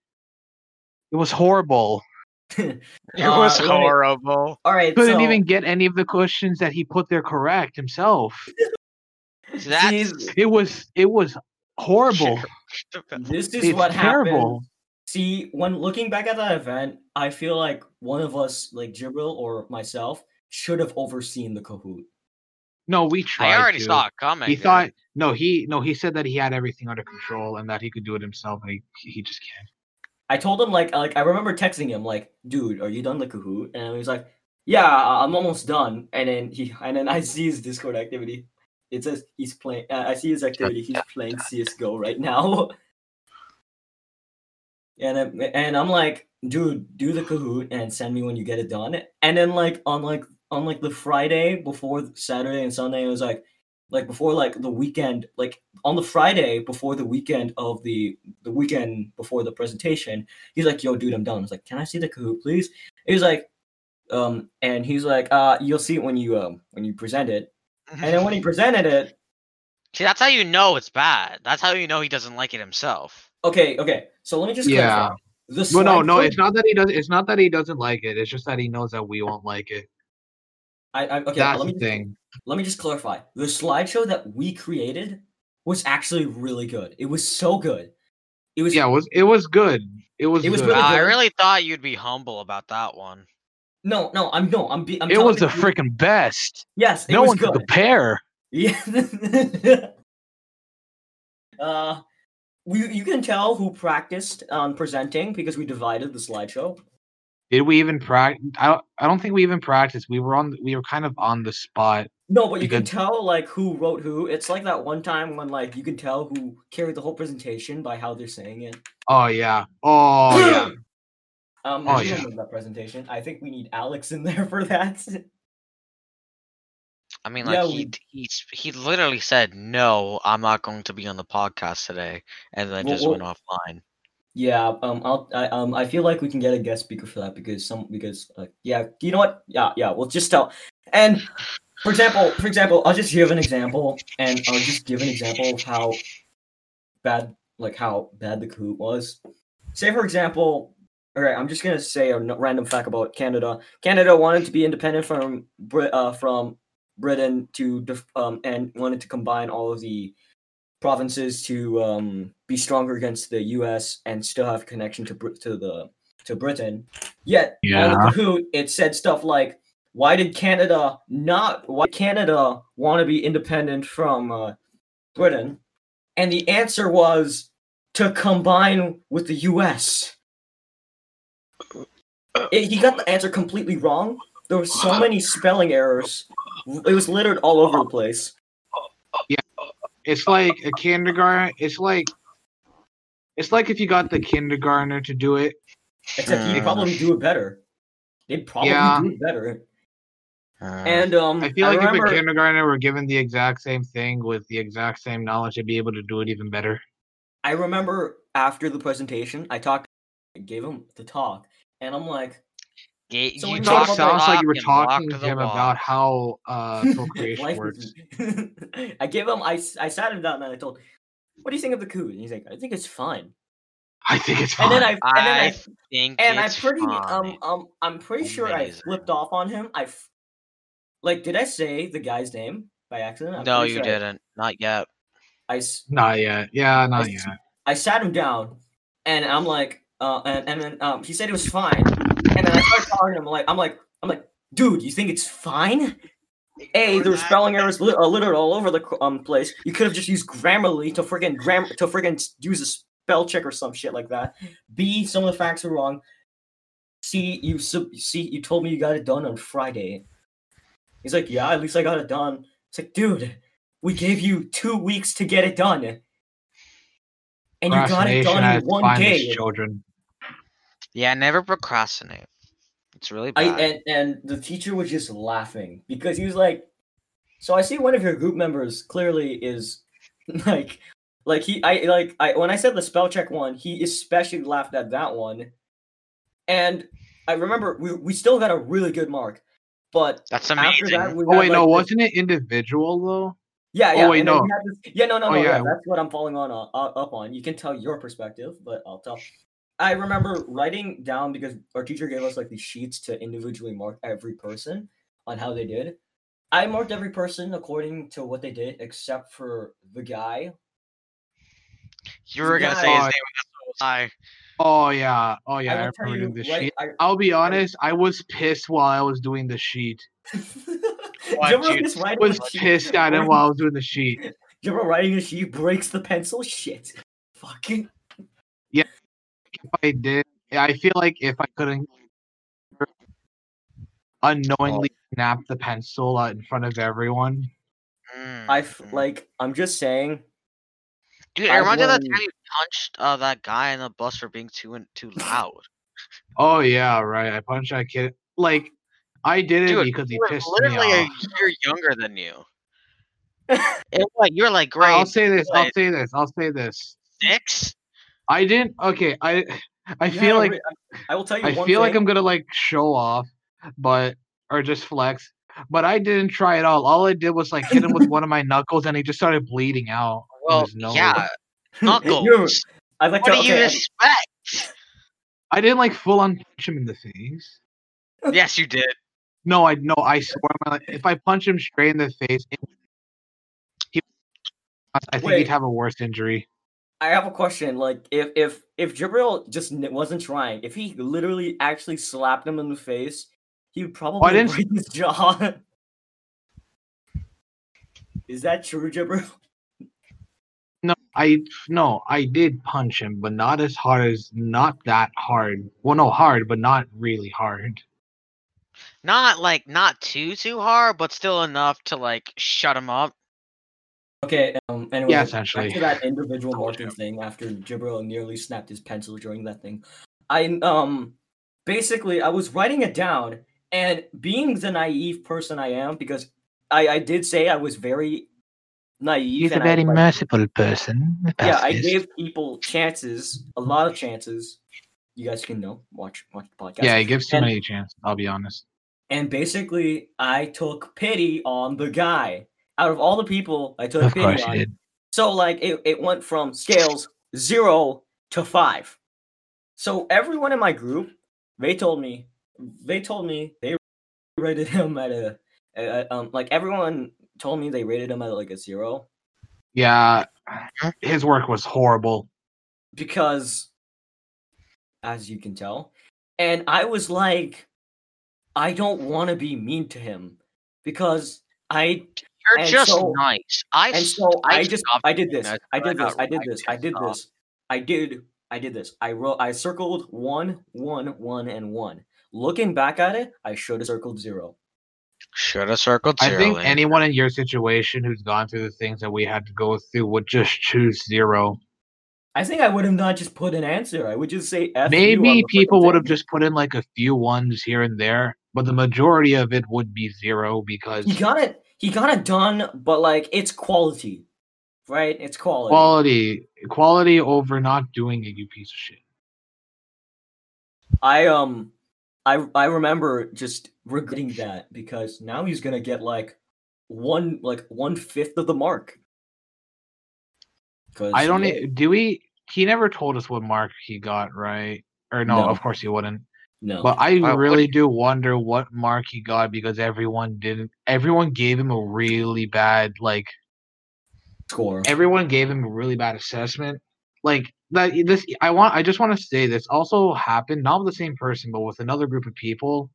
It was horrible. (laughs) It Uh, was me- horrible. All right. Couldn't so, even get any of the questions that he put there correct himself. That's It was it was horrible. (laughs) this is It's what terrible. happened. See, when looking back at that event, I feel like one of us, like Jibril or myself, should have overseen the Kahoot. No, we tried. I already to. saw it coming. He dude. thought no, he no, he said that he had everything under control and that he could do it himself, and he he just can't. I told him like like I remember texting him like, "Dude, are you done the Kahoot?" And he was like, "Yeah, I- I'm almost done." And then he and then I see his Discord activity. It says he's playing. Uh, I see his activity. He's playing CS:GO right now. (laughs) and I, and I'm like, dude, do the Kahoot and send me when you get it done. And then like on like on like the Friday before Saturday and Sunday, it was like like before like the weekend, like on the Friday before the weekend of the the weekend before the presentation, he's like, "Yo, dude, I'm done." I was like, "Can I see the Kahoot, please?" He was like, um, and he's like, "Uh, you'll see it when you um when you present it." And then when he presented it, See, that's how you know it's bad. That's how you know he doesn't like it himself. okay, okay. So let me just Yeah. clarify. The Well, no, no, it's not that he does. It's not that he doesn't like it. It's just that he knows that we won't like it. I, I okay. That's let me the just, thing. let me just clarify. The slideshow that we created was actually really good. It was so good. It was Yeah, it was it was good. It was. It was good. really I really thought you'd be humble about that one. No, no. I'm no. I'm. Be, I'm it was the freaking best. Yes, it No was one good. could compare. Yeah. (laughs) uh, we you can tell who practiced on presenting because we divided the slideshow. Did we even practice? I don't. I don't think we even practiced. We were on. We were kind of on the spot. No, but you can tell like who wrote who. It's like that one time when like you can tell who carried the whole presentation by how they're saying it. Oh yeah. Oh yeah. (clears throat) Um, Oh, yeah. that presentation. I think we need Alex in (laughs) there for that. I mean, Yeah, like he we- he he literally said, "No, I'm not going to be on the podcast today," and then Well, just well- went offline. yeah, um, I'll, I, um, I feel like we can get a guest speaker for that because some, because, uh, yeah, you know what? Yeah, yeah, we'll just tell. And For example, for example, I'll just give an example, and I'll just give an example of how bad, like how bad the Kahoot was. Say, for example, all right, I'm just gonna say a random fact about Canada. Canada wanted to be independent from Brit, uh, from Britain to def- um, and wanted to combine all of the provinces to um, be stronger against the U.S. and still have connection to to the to Britain. Yet, Yeah. on Kahoot, it said stuff like, "Why did Canada not? Why Canada want to be independent from uh, Britain?" And the answer was to combine with the U.S. It- he got the answer completely wrong. There were so many spelling errors. It was littered all over the place. Yeah, it's like a kindergarten. It's like it's like if you got the kindergartner to do it. Except he'd Hmm. probably do it better. They'd probably Yeah. do it better. Uh, And um, I feel like remember, if a kindergartner were given the exact same thing with the exact same knowledge, they'd be able to do it even better. I remember after the presentation, I talked, I gave him the talk, and I'm like, ga- so you when it talk sounds like you were talking to him walk. about how uh, (laughs) procreation works. (laughs) I gave him, I, I sat him down and I told, what do you think of the Kahoot? And he's like, I think it's fine. I think it's And fine. then I, and then I I think and I it's pretty fine. um um I'm pretty sure I Amazing. flipped off on him. I f- like did I say the guy's name by accident? I'm no, you sure didn't. Not yet. I, s- Not yet. Yeah, not I yet. I sat him down and I'm like uh and, and then um he said it was fine. And then I started talking to him like I'm like I'm like dude, you think it's fine? A, there were spelling errors lit- uh, littered all over the um place. You could have just used Grammarly to friggin' gram to friggin' use a spell check or some shit like that. B, some of the facts are wrong. C, you sub- see, you told me you got it done on Friday. He's like, yeah, at least I got it done. It's like, dude, we gave you two weeks to get it done, and you got it Procrastination done at in its one finest, day. children. Yeah, I never procrastinate. It's really I bad. and and the teacher was just laughing because he was like, "So I see one of your group members clearly is (laughs) like, like he I like I when I said the spell check one, he especially laughed at that one, and I remember we we still got a really good mark, but That's after amazing. that we Oh had, wait, no, this- wasn't it individual though? yeah yeah. oh, wait, no. this- yeah no no Oh, no yeah. yeah. that's what I'm following on uh, uh, up on. You can tell your perspective, but I'll tell. I remember writing down because our teacher gave us like these sheets to individually mark every person on how they did. I marked every person according to what they did, except for the guy. You were gonna say Oh, his name. That's I. Oh yeah, oh yeah. I I, remember you doing the right. sheet. I, I'll be honest, I was pissed while I was doing the sheet. (laughs) What, you is was pissed at him (laughs) while I was doing the sheet. Jibber writing a sheet breaks the pencil. Shit. Fucking. If I did, I feel like if I couldn't unknowingly snap the pencil out in front of everyone. Mm, I f- mm. like. I'm just saying. Dude, it I've reminds me of that learned- time you punched uh, that guy in the bus for being too in- too loud. (laughs) Oh yeah, right. I punched that kid. Like I did it Dude, because he he was pissed me literally a off. year younger than you. (laughs) And what you were like grade I'll say this. I'll say this. I'll say this. six. I didn't. Okay. I. I you feel had like re- I will tell you. I one feel like. I'm gonna like show off, but or just flex. But I didn't try at all. All I did was like hit him with (laughs) one of my knuckles, and he just started bleeding out. Well, his nose. yeah, (laughs) knuckles. You're- I'd like what to. do you expect? I didn't like full on punch him in the face. yes, you did. No, I no. I swear, my, life, if I punch him straight in the face, he, I think Wait. he'd have a worse injury. I have a question. Like, if if if Jibril just wasn't trying, if he literally actually slapped him in the face, he would probably didn't- break his jaw. (laughs) Is that true, Jibril? No, I no, I did punch him, but not as hard as not that hard. Well, no, hard, but not really hard. Not like not too too hard, but still enough to like shut him up. Okay. Um. Anyway, Yeah, back essentially. to that individual marking thing after Jibril nearly snapped his pencil during that thing. I um basically I was writing it down, and being the naive person I am, because I I did say I was very naive. and I, like, merciful person. yeah, I gave people chances, a lot of chances. You guys can know, watch watch the podcast. Yeah, he gives too And- many chances. I'll be honest. and basically I took pity on the guy. Out of all the people, I took Of pity on. So like it, it went from scales zero to five. So everyone in my group, they told me, they told me they rated him at a, a- um like everyone told me they rated him at like a zero Yeah, his work was horrible. because, as you can tell, and I was like, I don't want to be mean to him because I You're And just so- nice. I and so I just I did this. I did this. I did this. I did this. I did. I did this. I wrote. I circled one, one, one, and one. Looking back at it, I should have circled zero. Should have circled I think Lane. anyone in your situation who's gone through the things that we had to go through would just choose zero. I think I would have not just put an answer. I would just say F Maybe the people would have just put in like a few ones here and there, but the majority of it would be zero because He got it. He got it done, but like it's quality, right? It's quality. quality quality over not doing it, you piece of shit. I um, I I remember just regretting that because now he's gonna get like one like one fifth of the mark. 'Cause, I don't yeah, do we he never told us what mark he got, right? Or no, No. of course he wouldn't. No. But I Uh, what- really do wonder what mark he got because everyone didn't everyone gave him a really bad like score. everyone gave him a really bad assessment. Like that this I want I just want to say this also happened not with the same person but with another group of people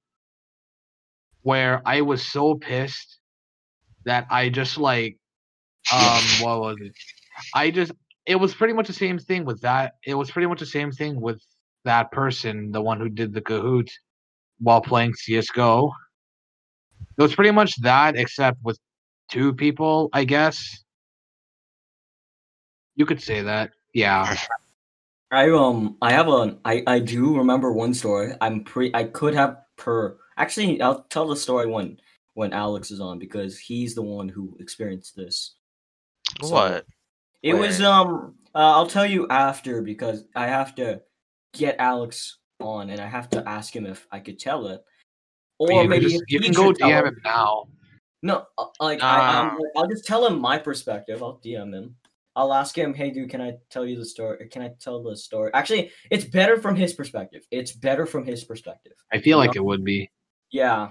where I was so pissed that I just like um (laughs) what was it? I just it was pretty much the same thing with that. It was pretty much the same thing with that person, the one who did the Kahoot while playing CS:GO. It was pretty much that, except with two people, I guess. You could say that. Yeah. (laughs) I um I have a I I do remember one story. I'm pre I could have per actually I'll tell the story when when Alex is on because he's the one who experienced this. So, what? It was um uh, I'll tell you after because I have to get Alex on and I have to ask him if I could tell it. Or you maybe just, you can go DM it. him now. No, uh, like I, I'm, Ah. like, I'll just tell him my perspective. I'll DM him. I'll ask him, "Hey, dude, can I tell you the story? Can I tell the story?" Actually, it's better from his perspective. It's better from his perspective. I feel like No. it would be. Yeah.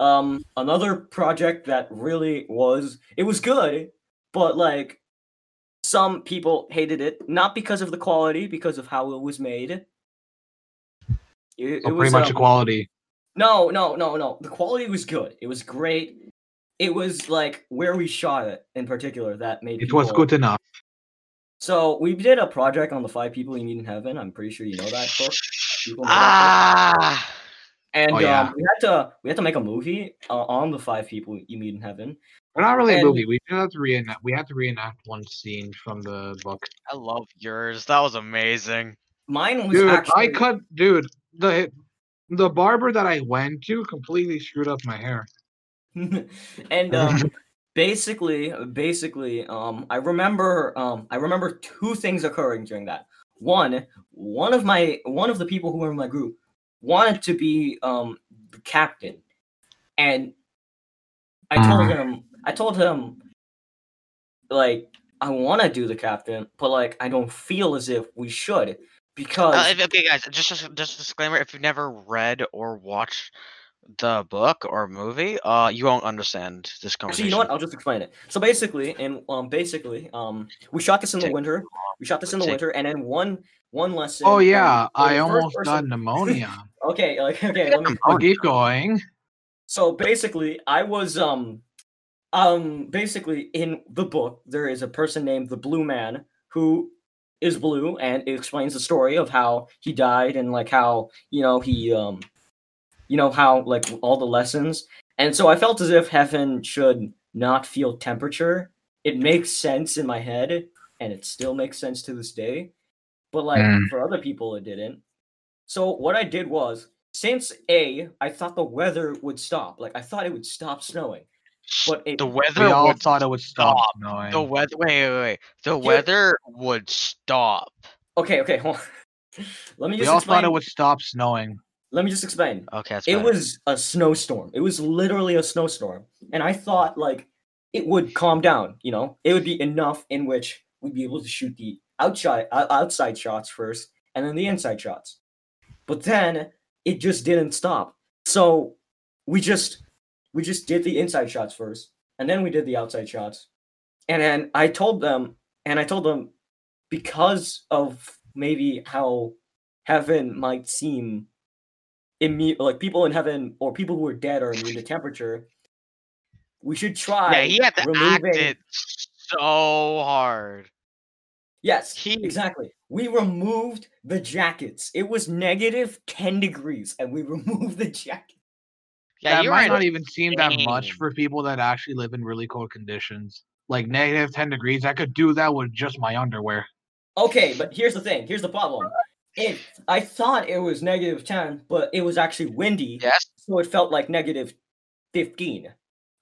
Um, another project that really was it was good, but like some people hated it not because of the quality, because of how it was made. It, So it pretty was, much um, equality. no, no, no, no. The quality was good. It was great. It was like where we shot it in particular that made It was good enough. So we did a project on the five people you meet in heaven. I'm pretty sure you know that book. People know that book. Ah, And Oh, yeah. um, we had to we had to make a movie uh, on the five people you meet in heaven. But not really a movie. We just have to reenact. We had to reenact one scene from the book. I love yours. That was amazing. Mine was Dude, actually I cut. Dude, the the barber that I went to completely screwed up my hair. (laughs) and um, basically, basically, um, I remember, um, I remember two things occurring during that. One, one of my, one of the people who were in my group wanted to be um the captain, and I told Mm. him, I told him, like, I want to do the captain, but like, I don't feel as if we should because Uh, okay, guys, just just just disclaimer: if you've never read or watched the book or movie, uh, you won't understand this Actually, conversation. you know what? I'll just explain it. So basically, and um, basically, um, we shot this in the winter. We shot this in the winter, and then one one lesson. Oh um, yeah, for the I almost person- got (laughs) pneumonia. Okay, like okay, let me. (laughs) I'll keep going. So basically, I was um, um, basically in the book there is a person named the Blue Man who is blue, and it explains the story of how he died and like how you know he um, you know how like all the lessons, and so I felt as if heaven should not feel temperature. It makes sense in my head, and it still makes sense to this day, but like Mm. for other people it didn't. So what I did was since A, I thought the weather would stop. Like I thought it would stop snowing. But it the We weather all would thought it would stop stop. snowing. the weather. Wait, wait, wait. The Here- weather would stop. okay, okay, hold on. (laughs) Let me we just all explain. thought it would stop snowing. let me just explain. Okay, It was a snowstorm. It was literally a snowstorm. And I thought like it would calm down, you know? It would be enough in which we'd be able to shoot the outside outside shots first and then the inside shots. But then it just didn't stop. So we just we just did the inside shots first and then we did the outside shots. And then I told them and I told them because of maybe how heaven might seem imme- like people in heaven or people who are dead are immune to temperature. We should try. yeah, he had to act it so hard. Yes, He- exactly. We removed the jackets. It was negative ten degrees, and we (laughs) removed the jacket. Yeah, that might were not even seem that much for people that actually live in really cold conditions. Like negative 10 degrees. I could do that with just my underwear. Okay, but here's the thing. Here's the problem. It, I thought it was negative ten, but it was actually windy, Yes. so it felt like negative fifteen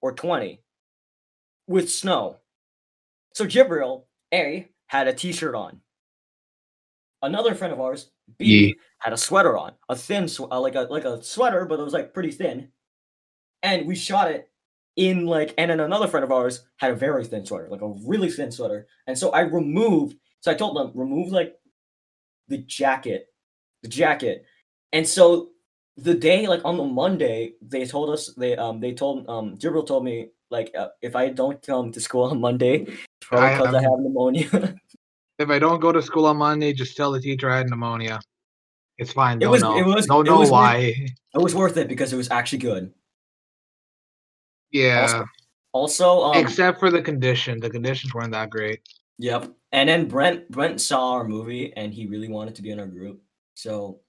or twenty with snow. So Jibril A had a t-shirt on. Another friend of ours, B, had a sweater on, a thin, sw- uh, like a like a sweater, but it was like pretty thin. And we shot it in like, and then another friend of ours had a very thin sweater, like a really thin sweater. And so I removed. So I told them remove like the jacket, the jacket. And so the day, like on the Monday, they told us they um they told um Jibril told me like uh, if I don't come to school on Monday, (laughs) probably because I have- have pneumonia. (laughs) If I don't go to school on Monday, just tell the teacher I had pneumonia. It's fine. It was- know. it was- was weird. why. it was worth it because it was actually good. Yeah. Also, um, Except for the condition. The conditions weren't that great. Yep. And then Brent Brent saw our movie and he really wanted to be in our group. So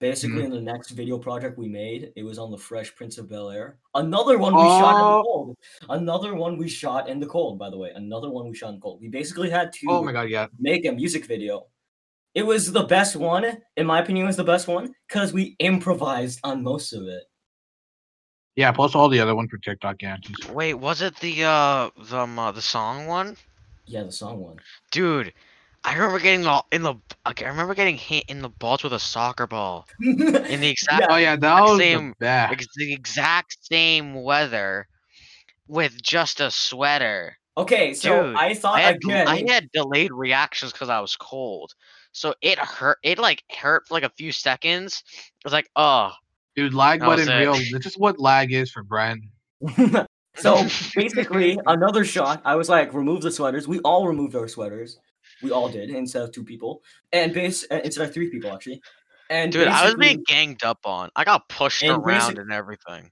basically Mm-hmm. in the next video project we made, it was on the Fresh Prince of Bel Air. Another one we shot in the Oh. cold. Another one we shot in the cold, by the way. Another one we shot in the cold. We basically had to Oh my god, yeah. make a music video. It was the best one, in my opinion, it was the best one because we improvised on most of it. Yeah, plus all the other one for TikTok dances. Wait, was it the uh the um, uh, the song one? Yeah, the song one. Dude, I remember getting all in the. Okay, I remember getting hit in the balls with a soccer ball (laughs) in the exact Yeah. Oh yeah, that was Same- the best. ex- the exact same weather with just a sweater. Okay, so Dude, I thought I had again. I had delayed reactions because I was cold, so it hurt. It like hurt for like a few seconds. It was like, oh, Dude, lag That was wasn't it. real. This is what lag is for Brent. (laughs) so basically, another shot. I was like, remove the sweaters. We all removed our sweaters. We all did instead of two people, and base uh, instead of three people actually. And dude, I was being ganged up on. I got pushed And around basic- and everything.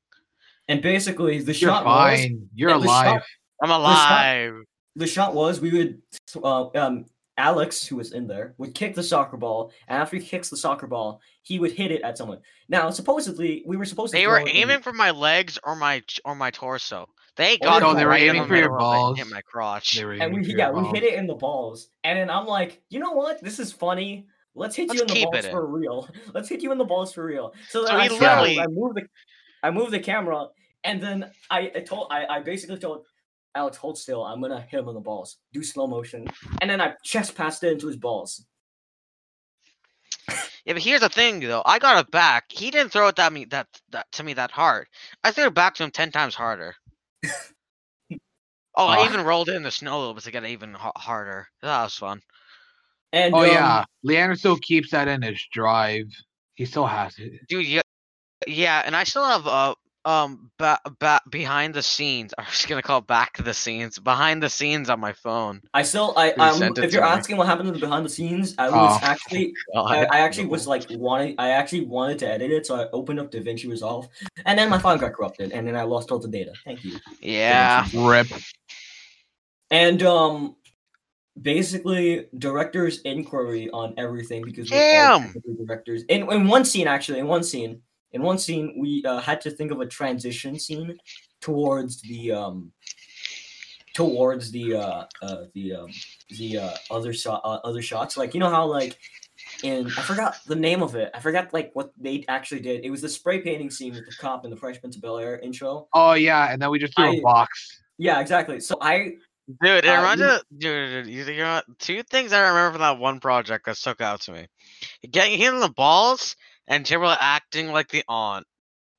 and basically the You're shot was fine. You're and the shot- alive. I'm shot- alive. the shot was we would uh, um Alex who was in there would kick the soccer ball, and after he kicks the soccer ball, he would hit it at someone. Now supposedly we were supposed to. They were it in- aiming for my legs or my or my torso. They Oh, got no, they were aiming for your middle of balls. Hit my crotch. They were and we yeah we hit it in the balls, and then I'm like, you know what? This is funny. Let's hit you Let's in the balls it in." for real. (laughs) Let's hit you in the balls for real. So, So I, he literally- I moved the I moved the camera, and then I, I told I, I basically told Alex, hold still. I'm gonna hit him in the balls. Do slow motion, and then I chest passed it into his balls. Yeah, but here's the thing though. I got it back. He didn't throw it that me that that to me that hard. I threw it back to him ten times harder. (laughs) oh, I even rolled it in the snow a little bit to get it even ha- harder. That was fun. And Oh um, yeah, Leander still keeps that in his drive. He still has it. dude. Yeah, yeah, and I still have uh um ba- ba- behind the scenes. (laughs) I was gonna call back to the scenes. Behind the scenes on my phone. I still I Who um, if you're to me? asking what happened in the behind the scenes, I was (laughs) Oh. actually I, I actually was like wanting I actually wanted to edit it, so I opened up DaVinci Resolve, and then my file got corrupted, and then I lost all the data. Thank you. Yeah. Rip. And um, basically, director's inquiry on everything because we're all Damn! directors. In in one scene, actually, in one scene, in one scene, we uh, had to think of a transition scene towards the um, towards the uh, uh the um the uh, other shot uh, other shots. Like you know how like in I forgot the name of it. I forgot like what they actually did. It was the spray painting scene with the cop in the Fresh Prince of Bel Air intro. Oh yeah, and then we just threw a I- box. Yeah, exactly. So I Dude, it Uh, reminds you- me, dude, dude, you, you know, two things I remember from that one project that stuck out to me. Getting hit in the balls and Jibril acting like the aunt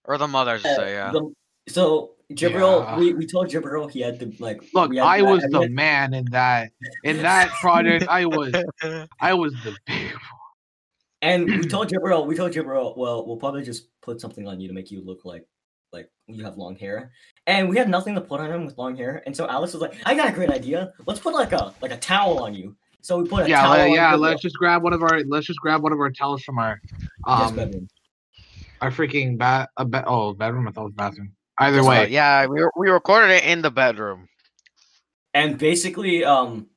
or the mother. I should say, yeah. The- so Jibril, Yeah. we, we told Jibril he had to like Look, we I was had- the man in that in that project. I was I (laughs) was the big one. (laughs) and we told Jibril, we told Jibril, well, we'll probably just put something on you to make you look like like you have long hair. And we had nothing to put on him with long hair. And so Alice was like, I got a great idea. Let's put like a like a towel on you. So we put a yeah, towel le- yeah. Let's just grab one of our let's just grab one of our towels from our um bedroom. our freaking bat a be- oh bedroom. I thought it was bathroom. Either way, yeah, we we recorded it in the bedroom. And basically, um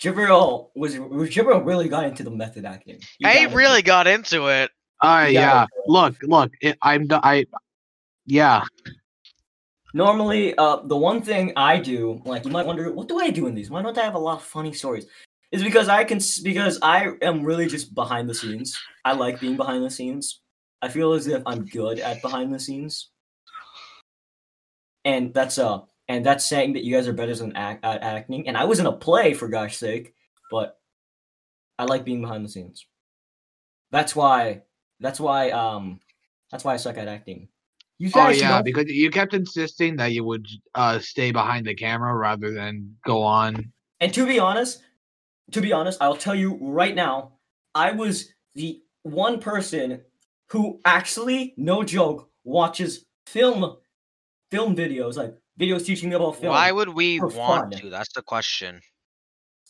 Jibril was Jibril really got into the method acting. He I got into- really got into it. uh, Yeah, yeah. like- Look, look. It, I'm I. Yeah, normally uh the one thing i do like you might wonder what do i do in these why don't i have a lot of funny stories is because i can because i am really just behind the scenes. I like being behind the scenes. I feel as if i'm good at behind the scenes. And that's uh and that's saying that you guys are better than act, at acting. And i was in a play for gosh sake but i like being behind the scenes. That's why that's why um that's why i suck at acting. You oh yeah, know- because you kept insisting that you would uh stay behind the camera rather than go on. And to be honest, to be honest, I'll tell you right now, I was the one person who actually, no joke, watches film film videos, like videos teaching me about film. Why would we want fun. to? That's the question.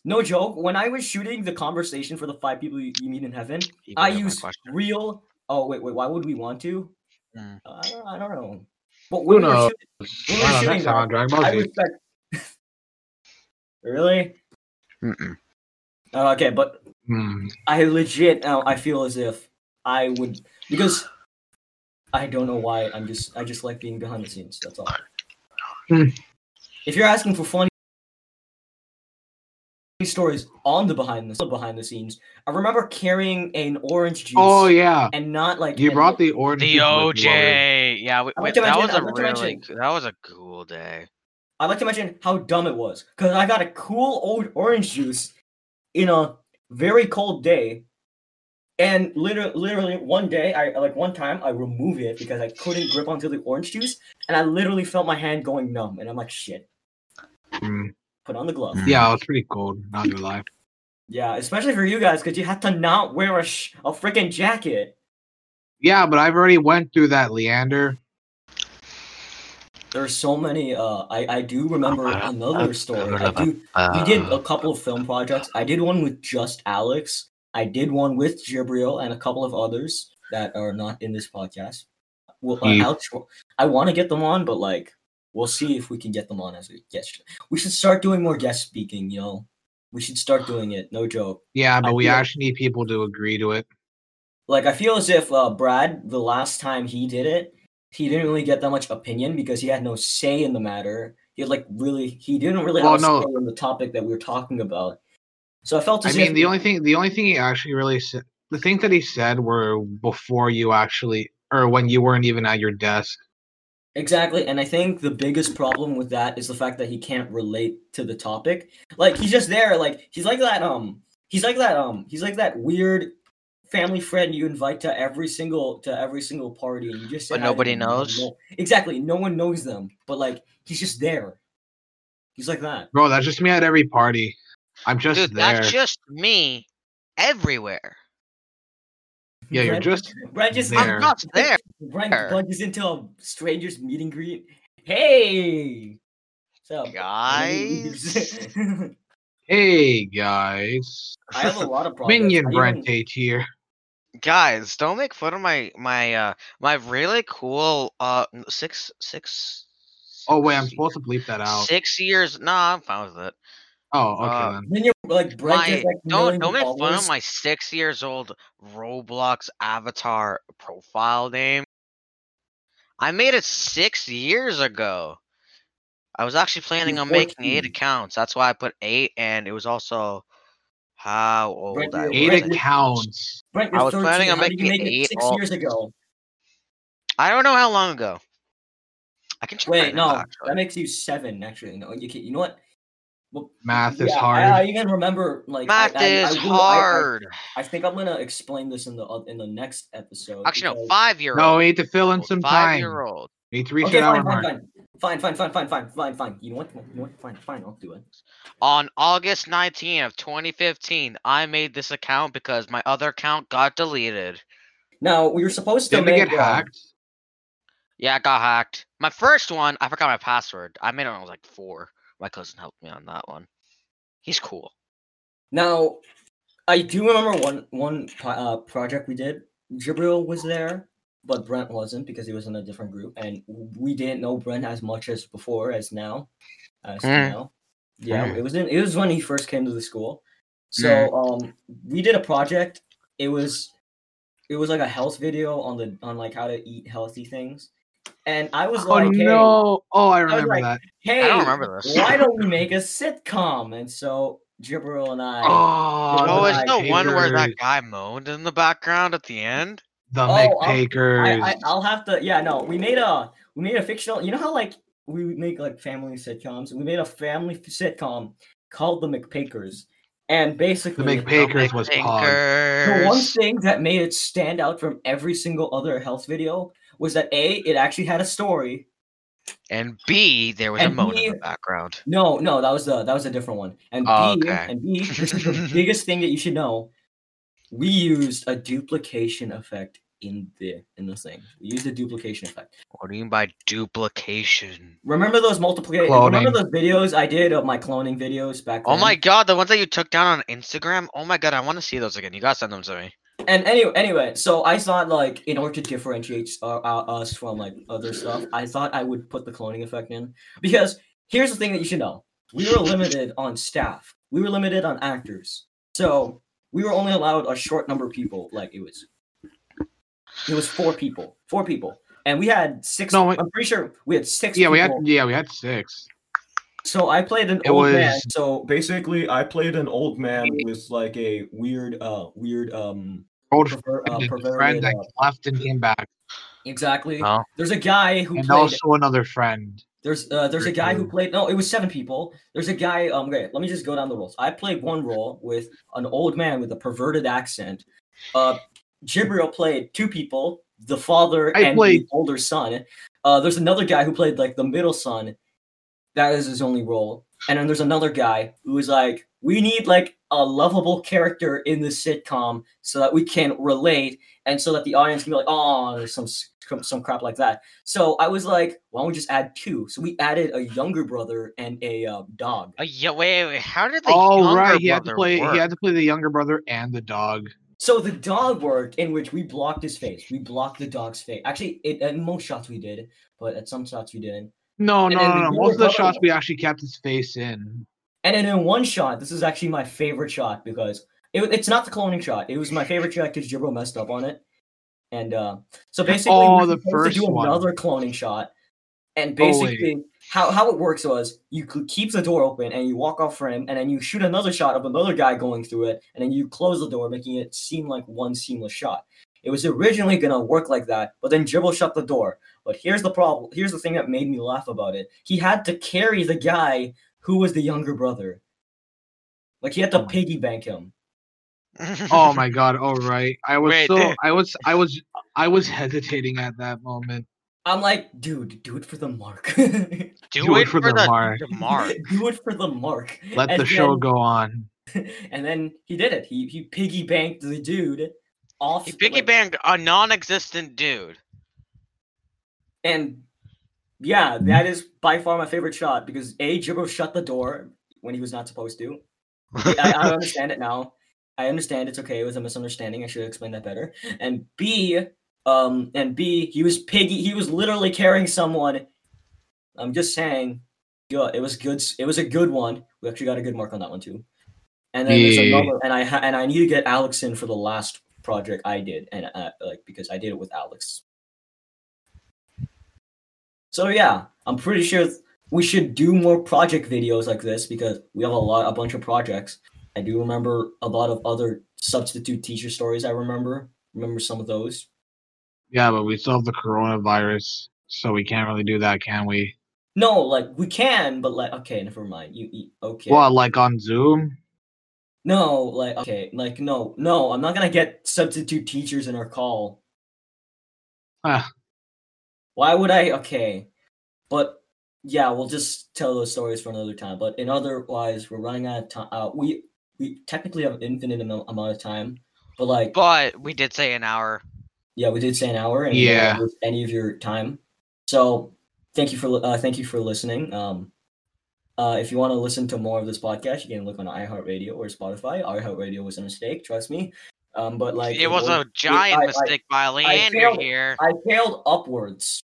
no joke, when I was shooting the conversation for the five people you, you meet in heaven, You I got my used real Oh wait, wait, why would we want to? Mm. Uh, I, don't, I don't know. But Who when we were knows? shooting, when we were I shooting next time on that, Dragon Ball I Z. respect (laughs) Really? Mm-mm. Oh, okay, but Hmm. I legit now I feel as if I would because I don't know why I'm just I just like being behind the scenes. That's all. Hmm. If you're asking for funny stories on the behind the behind the scenes, I remember carrying an orange juice. Oh yeah, and not like you brought the orange. The juice with you while we- OJ. Yeah, wait, I'd like wait, that mention- was a I'd like really mention- that was a cool day. I like to mention how dumb it was because I got a cool old orange juice in a very cold day, and literally, literally one day, I like one time I removed it because I couldn't grip onto the orange juice, and I literally felt my hand going numb, and I'm like, shit. Hmm. Put on the glove. Yeah, it was pretty cold. Not gonna lie. Yeah, especially for you guys because you had to not wear a sh- a freaking jacket. Yeah, but I've already went through that, Leander. There's so many. Uh, I I do remember (laughs) another story. I do. we did Uh, a couple of film projects. I did one with just Alex. I did one with Jibril and a couple of others that are not in this podcast. Well, uh. Alex, I want to get them on, but like, we'll see if we can get them on as a guest. We should start doing more guest speaking. You know, we should start doing it. No joke. Yeah, but I we actually need people to agree to it. Like, I feel as if uh, Brad, the last time he did it, he didn't really get that much opinion because he had no say in the matter. He had like really, he didn't really have Well, a no. say in the topic that we were talking about. So I felt I mean, the only thing, the only thing he actually really said, the things that he said were before you actually, or when you weren't even at your desk. Exactly, and I think the biggest problem with that is the fact that he can't relate to the topic. Like he's just there, like he's like that um he's like that um he's like that weird family friend you invite to every single to every single party and you just say But nobody knows? no- exactly, no one knows them, but like he's just there. He's like that. Bro, that's just me at every party. I'm just Dude, there. that's just me everywhere. yeah, you're Brent- just Brent just there. I'm not (laughs) there. Brent plunges into a stranger's meet and greet. Hey, what's up, Guys? (laughs) Hey guys, I have a lot of (laughs) projects. Minion I Brent even- here. Guys, don't make fun of my my uh my really cool uh n- six six. Oh wait, I'm six- supposed to bleep that out. Six years? Nah, I'm fine with it. Oh, okay uh, then. Then you're like My, like, don't don't make fun of my six years old Roblox avatar profile name. I made it six years ago. I was actually planning on making eight accounts. That's why I put eight, and it was also how old Brent, I you're was. Eight accounts. Brent, I you're was planning on How making make it eight six all- years ago. I don't know how long ago. I can check Wait, right no, now, that makes you seven. Actually, no, you can. You know what? Well, Math is hard. I, I even remember like Math I, I is I- I- hard. I, think I'm gonna explain this in the oth- in the next episode. Actually, no, five year old. no, we need to fill in some Five time. year old. We need to reach Okay, that hour fine, mark. fine, fine, fine, fine, fine, fine, fine, fine, You know what? You know what? Fine, fine. I'll do it. On August 19th of 2015, I made this account because my other account got deleted. Now we were supposed to Didn't we make get uh, hacked? Yeah, it got hacked. My first one, I forgot my password. I made it when I was like four. My cousin helped me on that one. He's cool. Now, I do remember one one uh, project we did. Jibril was there, but Brent wasn't because he was in a different group, and we didn't know Brent as much as before as now. As Mm. now. Yeah, Mm. it was in, it was when he first came to the school. So um, we did a project. It was it was like a health video on the on like how to eat healthy things, and I was Oh like, hey, no! Oh, I was remember like, that. hey, I don't remember this. why don't we make a (laughs) sitcom? And so Jibril and I. Oh, Oh, the is the one where that guy moaned in the background at the end? The Oh, I'll- McPakers. I, I, I'll have to. Yeah, no, we made a we made a fictional. You know how like we make like family sitcoms. We made a family sitcom called The McPakers, and basically The McPakers was Pog. the one thing that made it stand out from every single other health video was that a it actually had a story. And B, there was a And moan B- in the background. No, no, that was the that was a different one. And Oh, B okay. and B, this is the (laughs) biggest thing that you should know. We used a duplication effect in the in the thing. We used a duplication effect. What do you mean by duplication? Remember those multiplication? Remember those videos I did of my cloning videos back then? Oh my god, the ones that you took down on Instagram? Oh my god, I want to see those again. You gotta send them to me. And anyway, anyway, so I thought like in order to differentiate uh, uh, us from like other stuff, I thought I would put the cloning effect in because here's the thing that you should know: we were limited on staff, we were limited on actors, so we were only allowed a short number of people. Like it was, it was four people, four people, and we had six. No, wait. I'm pretty sure we had six. yeah, we had yeah we had six. So I played an It old man. was- So basically, I played an old man with like a weird, uh, weird, um, Old perver- uh, friend, perverted. friend that uh, left and came back, exactly. Oh. There's a guy who and played. also another friend. There's uh, there's a guy who played. No, it was seven people. There's a guy. Um, okay, let me just go down the roles. I played one role with an old man with a perverted accent. Uh, Jibril played two people, the father I and played- the older son. Uh, there's another guy who played like the middle son. That is his only role. And then there's another guy who was like, we need like a lovable character in the sitcom so that we can relate and so that the audience can be like, oh, there's some some crap like that. So I was like, why don't we just add two? So we added a younger brother and a uh, dog. Uh, yeah, wait, wait, how did the Oh younger right, he had to brother play. work? He had to play the younger brother and the dog. So the dog worked in which we blocked his face. We blocked the dog's face. Actually, it, in most shots we did, but at some shots we didn't. No, And no, no, no. Most of the shots we actually kept his face in. And then in one shot, this is actually my favorite shot because it, it's not the cloning shot. It was my favorite shot because Jibro messed up on it. And uh, so basically, Oh, we're the first to do one. another cloning shot. And Oh, basically, how, how it works was you could keep the door open and you walk off frame, and then you shoot another shot of another guy going through it, and then you close the door, making it seem like one seamless shot. It was originally gonna work like that, but then Jibble shut the door. But here's the problem. Here's the thing that made me laugh about it. He had to carry the guy who was the younger brother. Like he had to Oh piggy bank him. (laughs) Oh my god! Oh right, I was Wait, so did- I was I was I was hesitating at that moment. I'm like, dude, do it for the mark. (laughs) Do, Do it, it for for, the the, mark. the mark. (laughs) do it for the mark. Let And the show then- go on. (laughs) And then he did it. He he piggy banked the dude off. He piggy like- banked a non-existent dude. And yeah, that is by far my favorite shot because A, Jibbo shut the door when he was not supposed to. I, I understand it now. I understand it's okay. It was a misunderstanding. I should have explained that better. And B, um, and B, he was piggy. He was literally carrying someone. I'm just saying, good. It was good. It was a good one. We actually got a good mark on that one too. And then there's another. And I ha- and I need to get Alex in for the last project I did, and uh, like because I did it with Alex. So yeah, I'm pretty sure we should do more project videos like this because we have a lot, a bunch of projects. I do remember a lot of other substitute teacher stories. I remember, remember some of those. Yeah, but we still have the coronavirus, so we can't really do that, can we? No, like we can, but like okay, never mind. You, you okay? Well, like on Zoom? No, like okay, like no, no. I'm not gonna get substitute teachers in our call. Ah. Why would I? Okay, but yeah, we'll just tell those stories for another time. But in otherwise, we're running out of time. Uh, we we technically have an infinite amount of time, but like But we did say an hour. Yeah, we did say an hour, and Yeah. wanna any of your time. So thank you for uh, thank you for listening. Um, uh, if you want to listen to more of this podcast, you can look on iHeartRadio or Spotify. iHeartRadio was a mistake, trust me. Um, but like it was a giant I- I- mistake by Leander here. I failed upwards.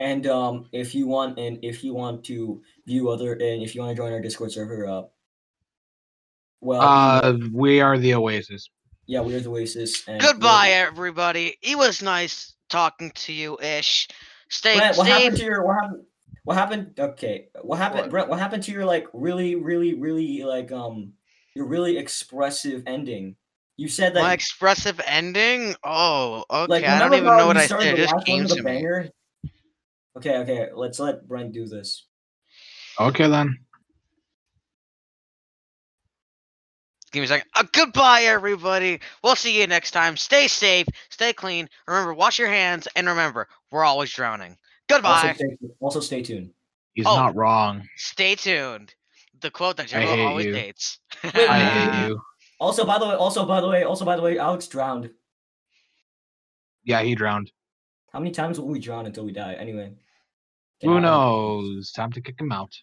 And um, if you want, and if you want to view other, and if you want to join our Discord server, uh, well, Uh, we are the Oasis. Yeah, we're the Oasis. And we're- Goodbye, everybody. It was nice talking to you, Ish. Stay, Brent, what stay. happened to your what happened? What happened? Okay, what happened, What? Brent? What happened to your like really, really, really like um your really expressive ending? You said that My expressive ending? Oh, okay. like I don't even know what I said. It the just came a to me. banger? Okay, okay, let's let Brent do this. Okay then. Give me a second. Uh, goodbye, everybody. We'll see you next time. Stay safe. Stay clean. Remember, wash your hands. And remember, we're always drowning. Also Goodbye. stay, also stay tuned. He's Oh. not wrong. Stay tuned. The quote that I Joe hate always you. dates. I hate you. Also, by the way, also by the way, also by the way, Alex drowned. Yeah, he drowned. How many times will we drown until we die? Anyway. Who knows? Time to kick him out.